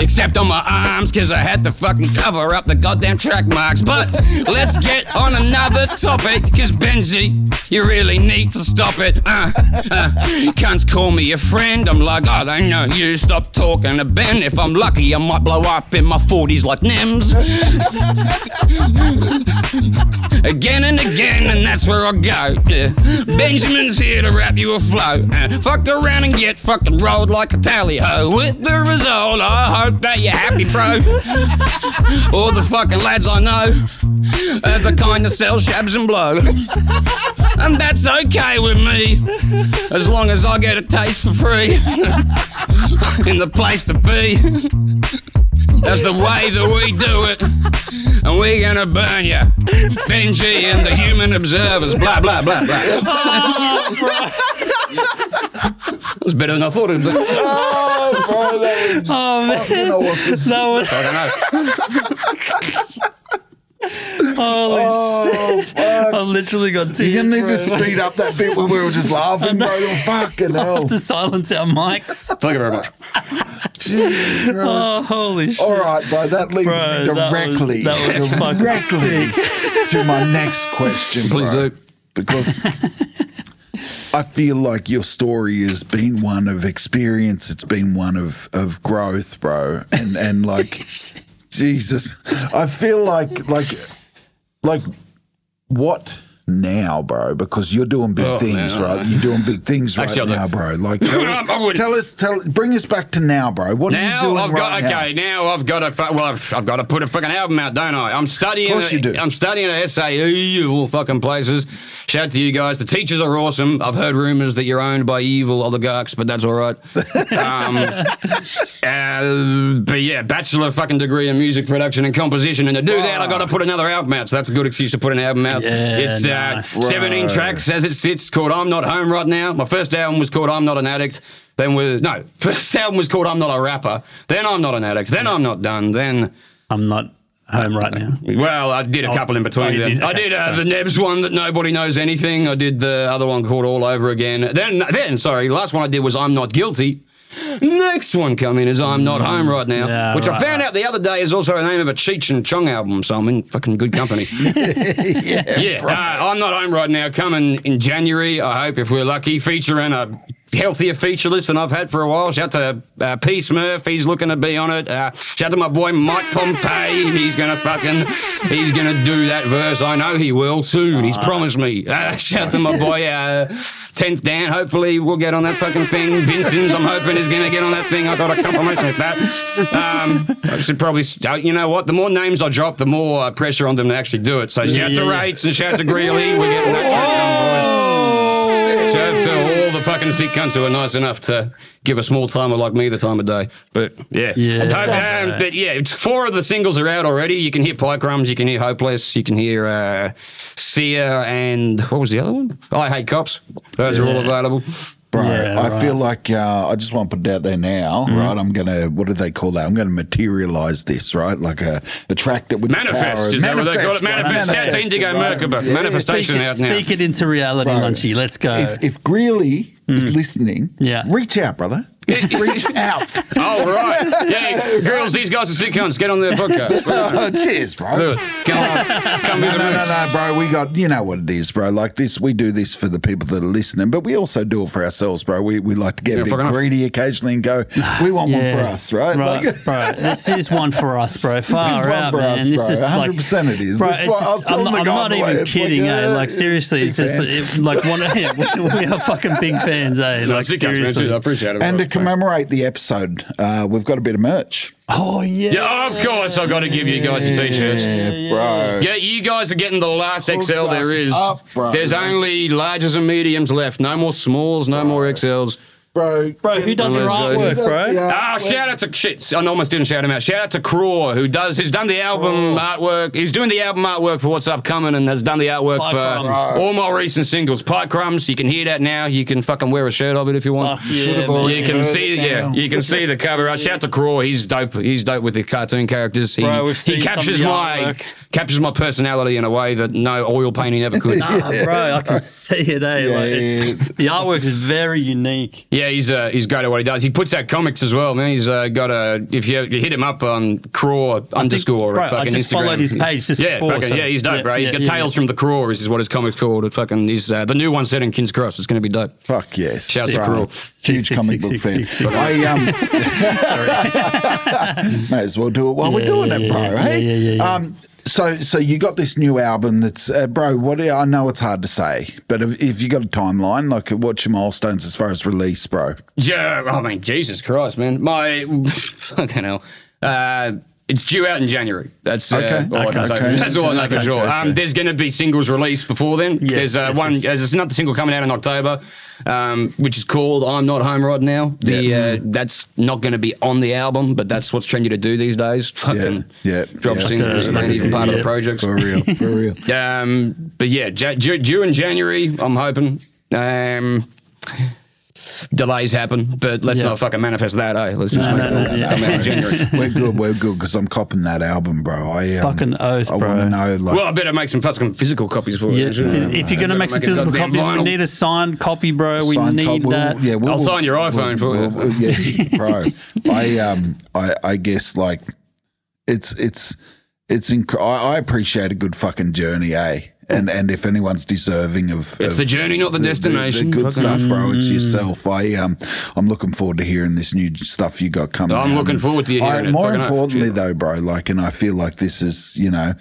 except on my arms, cause I had to fucking cover up the goddamn track marks. But let's get on another topic, cause Benji, you really need to stop it. Uh, uh, cunts call me a friend, I'm like, I don't know, you stop talking to Ben. If I'm lucky, I might blow up in my 40s like Nims. again and again, and that's where I go. Yeah. Benjamin's here to wrap you afloat. Uh, fuck around and get fucking rolled like a tally ho. With the result, I hope that you're happy, bro. All the fucking lads I know are the kind that sell shabs and blow. And that's okay with me, as long as I get a taste for free. *laughs* In the place to be. That's the way that we do it. And we're gonna burn you. Benji and the human observers. Blah, blah, blah, blah. Oh. That was better than I thought it would be. Oh, bro, that was Oh man, that was I don't know. *laughs* holy Oh, shit! I literally got tears. You're gonna need to speed up that bit where we were just laughing, bro. Fucking *laughs* hell. Have to silence our mics. Thank you very much. Jesus *laughs* oh, Christ. Oh, holy shit! All right, bro. That leads Bro, me that was- directly, that was directly to my next question. Please bro. do. because I feel like your story has been one of experience. It's been one of of growth, bro, and and like *laughs* Jesus, I feel like like like what now, bro? Because you're doing big Oh, things, man. right? You're doing big things right Actually, now, bro. Like tell, *laughs* I tell us, tell bring us back to now, bro. What are you doing I've got right now? okay. Now I've got to well, I've, I've got to put a fucking album out, don't I? I'm studying. Of course a- you do. I'm studying at SAE, all fucking places. Shout out to you guys. The teachers are awesome. I've heard rumors that you're owned by evil oligarchs, but that's all right. *laughs* um, uh, but yeah, bachelor fucking degree in music production and composition, and to do that, I got to put another album out. So that's a good excuse to put an album out. Yeah, it's nice. uh, 17 tracks as it sits. Called I'm Not Home Right Now. My first album was called I'm Not an Addict. Then with no, *laughs* first album was called I'm Not a Rapper. Then I'm Not an Addict. Then I'm Not Done. Then I'm not home right now. well, I did a Oh, couple in between. oh, you them. did? I Okay, did uh, the Nebs one that nobody knows anything. I did the other one called All Over Again. Then, then sorry, last one I did was I'm Not Guilty. Next one coming is I'm Not Home Right Now, Yeah, which I found out the other day is also the name of a Cheech and Chong album, so I'm in fucking good company. *laughs* yeah, uh, I'm Not Home Right Now coming in January, I hope, if we're lucky, featuring a healthier feature list than I've had for a while. Shout out to uh, P. Smurf, he's looking to be on it. Uh, shout out to my boy Mike Pompey, he's gonna fucking, he's gonna do that verse. I know he will soon. He's promised me. Uh, shout out to my boy uh, Tenth Dan. Hopefully we'll get on that fucking thing. Vincent's, I'm hoping is gonna get on that thing. I got a compliment with that. Um, I should probably, uh, you know what? The more names I drop, the more uh, pressure on them to actually do it. So shout out yeah, to yeah. Rates and shout out to Greeley. We're getting that boys. Shout out to all the fucking sick cunts who are nice enough to give a small timer like me the time of day. But yeah, Yeah. Hope- um, but yeah, it's- four of the singles are out already. You can hear Pie Crumbs, you can hear Hopeless, you can hear uh, Sia, and what was the other one? I Hate Cops. Those are all available. Bro, Yeah, I right. feel like uh, I just want to put it out there now, Mm-hmm. right? I'm gonna, what do they call that? I'm gonna materialize this, right? Like a attract it with the power Manifest, of- is that what they call it? bro, Manifest. Shout out to Indigo right? Merkaba. Yeah. Manifestation Speak it, out now. speak it into reality, Bro. Lunchy. Let's go. If, if Greeley Mm. is listening, Yeah. reach out, brother. Reach out. Oh, right. Yeah, girls, these guys are sick cunts. Get on their podcast. Oh, *laughs* cheers, Do bro. it. Come, come No, no, no, no, bro. We got, you know what it is, bro. Like this, we do this for the people that are listening, but we also do it for ourselves, bro. We, we like to get Yeah, a bit fucking off. greedy occasionally and go, we want one for us, right? Right, Like- bro. This is one for us, bro. *laughs* Far is one out, for man. us, this is like 100% it is. Bro, This is I was just- I'm, not, I'm not even way. It's kidding, like, eh? Like seriously, it's just it, like one. *laughs* Yeah, we, we are fucking big fans, eh? Like sick seriously. Dude, I appreciate it. And bro. to commemorate the episode, uh, we've got a bit of merch. Oh yeah. Yeah, of course, I've got to give you guys your t-shirts. bro. Yeah, you guys are getting the last Hook XL there is. up, bro. There's only larges and mediums left. No more smalls, no more XLs. Bro, Bro, who does your Unless, artwork, Who bro? the Ah, shout out to shit. I almost didn't shout him out. Shout out to Craw, who does who's done the album artwork. He's doing the album artwork for what's upcoming, and has done the artwork Pie for Crumbs. all my recent singles. Pie crumbs. You can hear that now. You can fucking wear a shirt of it if you want. Fuck yeah, man. You can heard see, yeah, now. you can see the cover. art. Shout out to Craw. He's dope. He's dope with the cartoon characters. He, Bro, we've he seen some of captures the my artwork. captures my personality in a way that no oil painting ever could. Nah, bro, I can *laughs* see it, eh? Yeah, like, it's, the artwork is very unique. Yeah, he's uh, he's great at what he does. He puts out comics as well, man. He's uh, got a if you, you hit him up on Craw underscore bro, at I just Instagram. followed his page just yeah, before, fucking, so- yeah, he's dope, yeah, bro. He's yeah, got yeah, Tales yeah. from the Craw, is what his comic's called. It fucking he's uh, the new one set in King's Cross. It's going to be dope. Fuck yes. Shout out to Bro. Craw. Huge Six, *laughs* comic six, book six, fan. *laughs* six, I um, *laughs* may as well do it while we're doing yeah, it, bro. yeah, hey, yeah, yeah, yeah. um, so so you got this new album that's, uh, bro. What I know it's hard to say, but if, if you got a timeline, like what's your milestones as far as release, bro? Yeah, I mean, Jesus Christ, man. My *laughs* fucking hell. Uh, it's due out in January. That's uh, Okay. all I can say. okay. That's all I know for sure. okay, Um, there's going to be singles released before then. Yes, there's uh, yes, one. yes. There's another single coming out in October, um, which is called "I'm Not Home Right Now." The Yeah. uh, that's not going to be on the album, but that's what's trendy to do these days. Fucking yeah, drop yeah. singles and Like ain't even part of the project. For real, for real. *laughs* Um, but yeah, due, due in January, I'm hoping. Um, delays happen, but let's Yeah. not fucking manifest that, eh? Let's just No, make no, it no, yeah. come out in January. *laughs* We're good, we're good because I'm copping that album, bro. I um, Fucking oath, I bro. want to know, like, Well, I better make some fucking physical copies for Yeah, you. shouldn't if, I? if you're gonna make some a physical goddamn copy, we need a signed copy, bro. We signed need cop- we'll- that. yeah, we'll- I'll sign your iPhone for you. we'll- yeah, *laughs* bro. I um, I, I guess like it's it's it's inc- I, I appreciate a good fucking journey, eh? And and if anyone's deserving of, It's of the journey, not the destination. the, good Fucking- stuff, bro. It's yourself. I um, I'm looking forward to hearing this new stuff you got coming. I'm out. looking forward to you I- hearing it. More Fucking importantly, Yeah. though, bro, like, and I feel like this is, you know.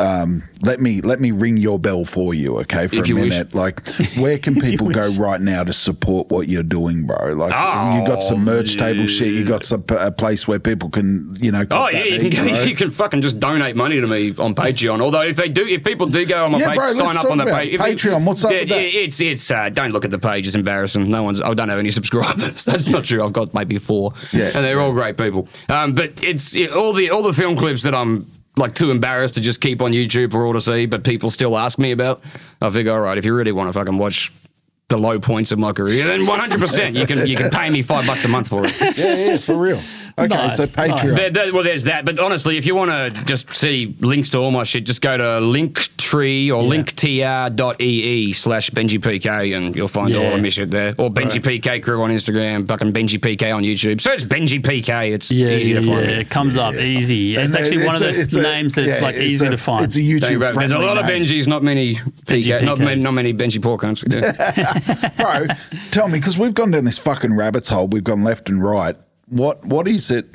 Um, let me let me ring your bell for you, okay, for If a you wish. minute. Like, *laughs* where can people go right now to support what you're doing, bro? Like, you got some merch table shit. You got some a place where people can, you know. Oh yeah, you can, *laughs* you can fucking just donate money to me on Patreon. Although if they do, if people do go on my Yeah, page, bro, sign up on the page. Patreon, what's up yeah, with that? It's it's uh, don't look at the page. It's embarrassing. No one's. I don't have any *laughs* subscribers. That's not true. I've got maybe four. Yeah, and they're all great people. Um, but it's it, all the all the film clips that I'm. Like too embarrassed to just keep on YouTube for all to see, but people still ask me about. I figure, all right, if you really want to fucking watch the low points of my career, then 100 percent you can you can pay me five bucks a month for it. yeah, yeah, for real. Okay, Nice, so Patreon. There, there- well, there's that. But honestly, if you want to just see links to all my shit, just go to linktree or linktr.ee slash BenjiPK and you'll find all Yeah. of my shit there. Or Benji PK Crew on Instagram, fucking Benji PK on YouTube. Search Benji PK. It's Yeah, easy yeah, to find. yeah. It comes up easy. It's And actually one of those it's a- names that's yeah, like it's easy a- to find. It's a YouTube worry. There's a friendly lot of. Benjis, not many PK, not many, PKs. not many Benji pork cunts. *laughs* Yeah. bro. Tell me, because we've gone down this fucking rabbit's hole. We've gone left and right. What what is it?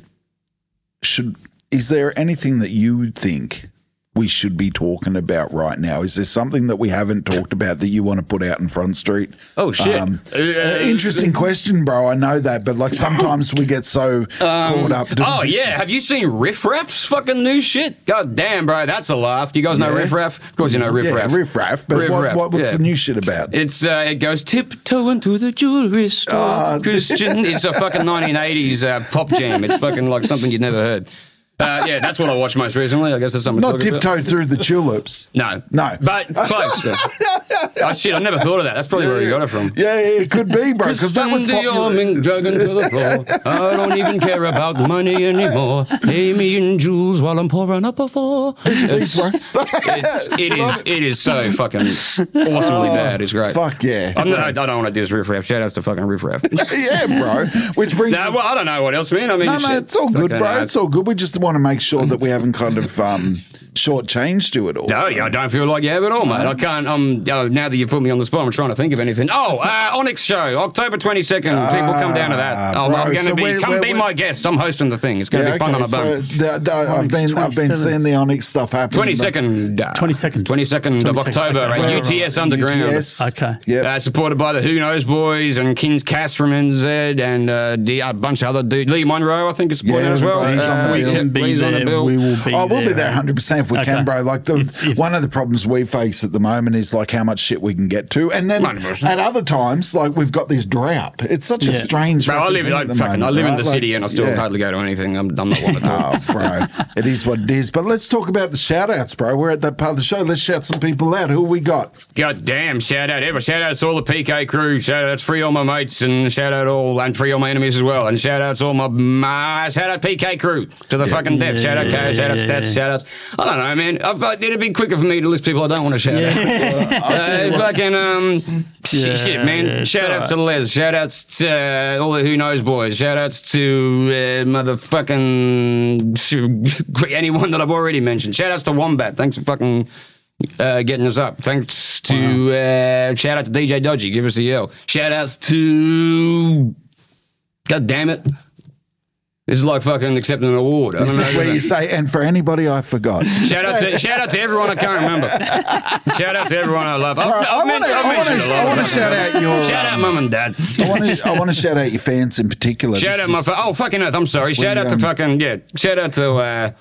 Should is there anything that you would think we should be talking about right now? Is there something that we haven't talked about that you want to put out in Front Street? Oh, shit. Um, Uh, interesting question, bro. I know that, but like sometimes we get so caught up. Oh yeah, have you seen Riff Raff's fucking new shit? God damn, bro, that's a laugh. Do you guys know Yeah. Riff Raff? Of course you know Riff yeah, Raff. riff raff. But Riff what, Raff, what, what's yeah. the new shit about? It's uh, it goes tiptoeing to the jewelry store. Ah, *laughs* Christian, it's a fucking 1980s uh, pop jam. It's fucking like something you'd never heard. Uh, yeah, that's what I watched most recently. I guess that's something. Not talk about. tiptoe through the tulips. No, No. but close. *laughs* oh shit! I never thought of that. That's probably where you got it from. Yeah, yeah, it could be, bro, because that was popular. dragon to the floor. I don't even care about money anymore. Pay me in jewels while I'm pouring up a four. It's, it's, it is it is so fucking awesomely bad. It's great. Fuck yeah. I'm not, I don't want to diss Riff Raff. Shout outs to fucking Riff Raff. *laughs* yeah, bro. Which brings us- well, I don't know what else, man. I mean, No, no, it's all good, bro. It's all good. We just want to make sure that we haven't kind of um, shortchanged you at all. No, I don't feel like you have at all, mate. I can't. Um, uh, now that you put me on the spot, I'm trying to think of anything. Oh, uh, Onyx show, October 22nd. People come down to that. Ah, Oh, bro. I'm going to So be. we're- come we're- be we're- my guest. I'm hosting the thing. It's going to be fun on a so the, the, I've Onyx been I've been 27th. seeing the Onyx stuff happen. 22nd. uh, 22nd. 22nd of 22nd, October okay. at Where- UTS Underground. UTS. Okay. Yeah. Uh, supported by the Who Knows Boys and King's Cast from NZ and uh, D- a bunch of other dudes. Lee Monroe, I think, is supporting Yeah, as well. he's on the bill. yeah, Can be on the there, bill. We will be Oh, we'll be there 100 percent if we Okay. can, bro. Like the If- if- one of the problems we face at the moment is like how much shit we can get to, and then 100%. at other times, like we've got this drought. It's such a strange. Bro, I live, thing I, at the fucking, I moment, live in the Like, city and I still yeah. hardly go to anything. I'm, I'm not one to talk. Oh, bro. *laughs* it is what it is. But let's talk about the shout outs, bro. We're at that part of the show. Let's shout some people out. Who we got? God damn, shout out ever. Shout out to all the PK crew. Shout out free all my mates and shout out all and free all my enemies as well. And shout out to all my, my shout out PK crew to the fucking death. Shout out Kay, shout out Stats, shout outs. I don't know, man. I've, uh, it'd be quicker for me to list people I don't want to shout out. *laughs* Uh, fucking um, Yeah, shit, man. yeah, shout outs to Les. Shout outs to uh, all the Who Knows boys. Shout outs to uh, motherfucking *laughs* anyone that I've already mentioned. Shout outs to Wombat. Thanks for fucking uh, getting us up. Thanks to uh, shout out to DJ Dodgy. Give us a yell. Shout outs to God damn it. This is like fucking accepting an award. I don't This know. is where you say, and for anybody I forgot. Shout out to shout out to everyone I can't remember. shout out to everyone I love. I've, Bro, I've I want to I've mentioned a lot I of want to them. shout out your. Shout out um, mum and dad. I want to to shout out your fans in particular. Shout This out my is- oh fucking earth. I'm sorry. Shout out to um, fucking yeah. Shout out to uh,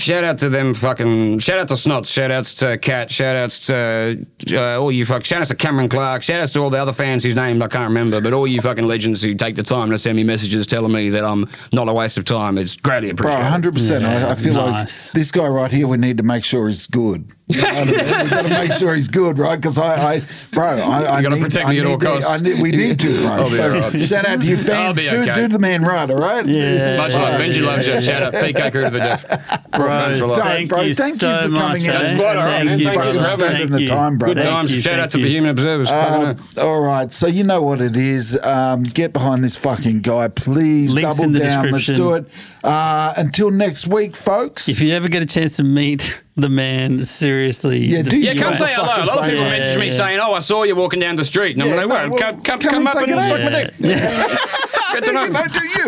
shout out to them fucking. Shout out to Snots. Shout outs to Cat. Shout outs to uh, all you fuck. Shout outs to Cameron Clark. Shout outs to all the other fans whose names I can't remember. But all you fucking legends who take the time to send me messages telling me that I'm not a waste of time. It's greatly appreciated. Bro, appreciated. hundred percent. I, I feel nice. like this guy right here. We need to make sure he's good. You know I mean? we got to make sure he's good, right? Because I, I, bro, I, I You gotta protect I me at all costs. I need, we need to, *laughs* bro. I'll be so, all right. shout out to you *laughs* I'll fans. be do, okay. do the man right, all right? Yeah. Much love. Benji loves you. Shout out PK crew to the death. Bro, Thanks thank Bro, you thank you so for much. coming in. eh? That's quite all right, Thank you, Thank you for spending Thank the time, bro. Good Thank times. you, Shout out thank to the. Human Observers. Uh, all right, so you know what it is. Um, get behind this fucking guy, please. Links Double in the down. Let's do it. Uh, until next week, folks. If you ever get a chance to meet the man, seriously. Yeah, do Yeah, you come a say hello. A lot of people favour. message me yeah. saying, "Oh, I saw you walking down the street," and I'm Yeah, like, no, "Well, well, come, come, come come and up say and good suck day. my dick." *laughs* Good to know. *laughs* You know, do you?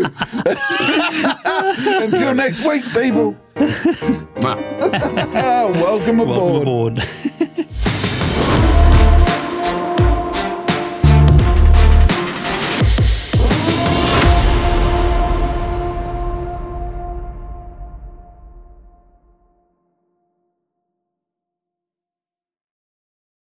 *laughs* Until next week, people. Wow. Oh, ah, welcome aboard. Welcome aboard.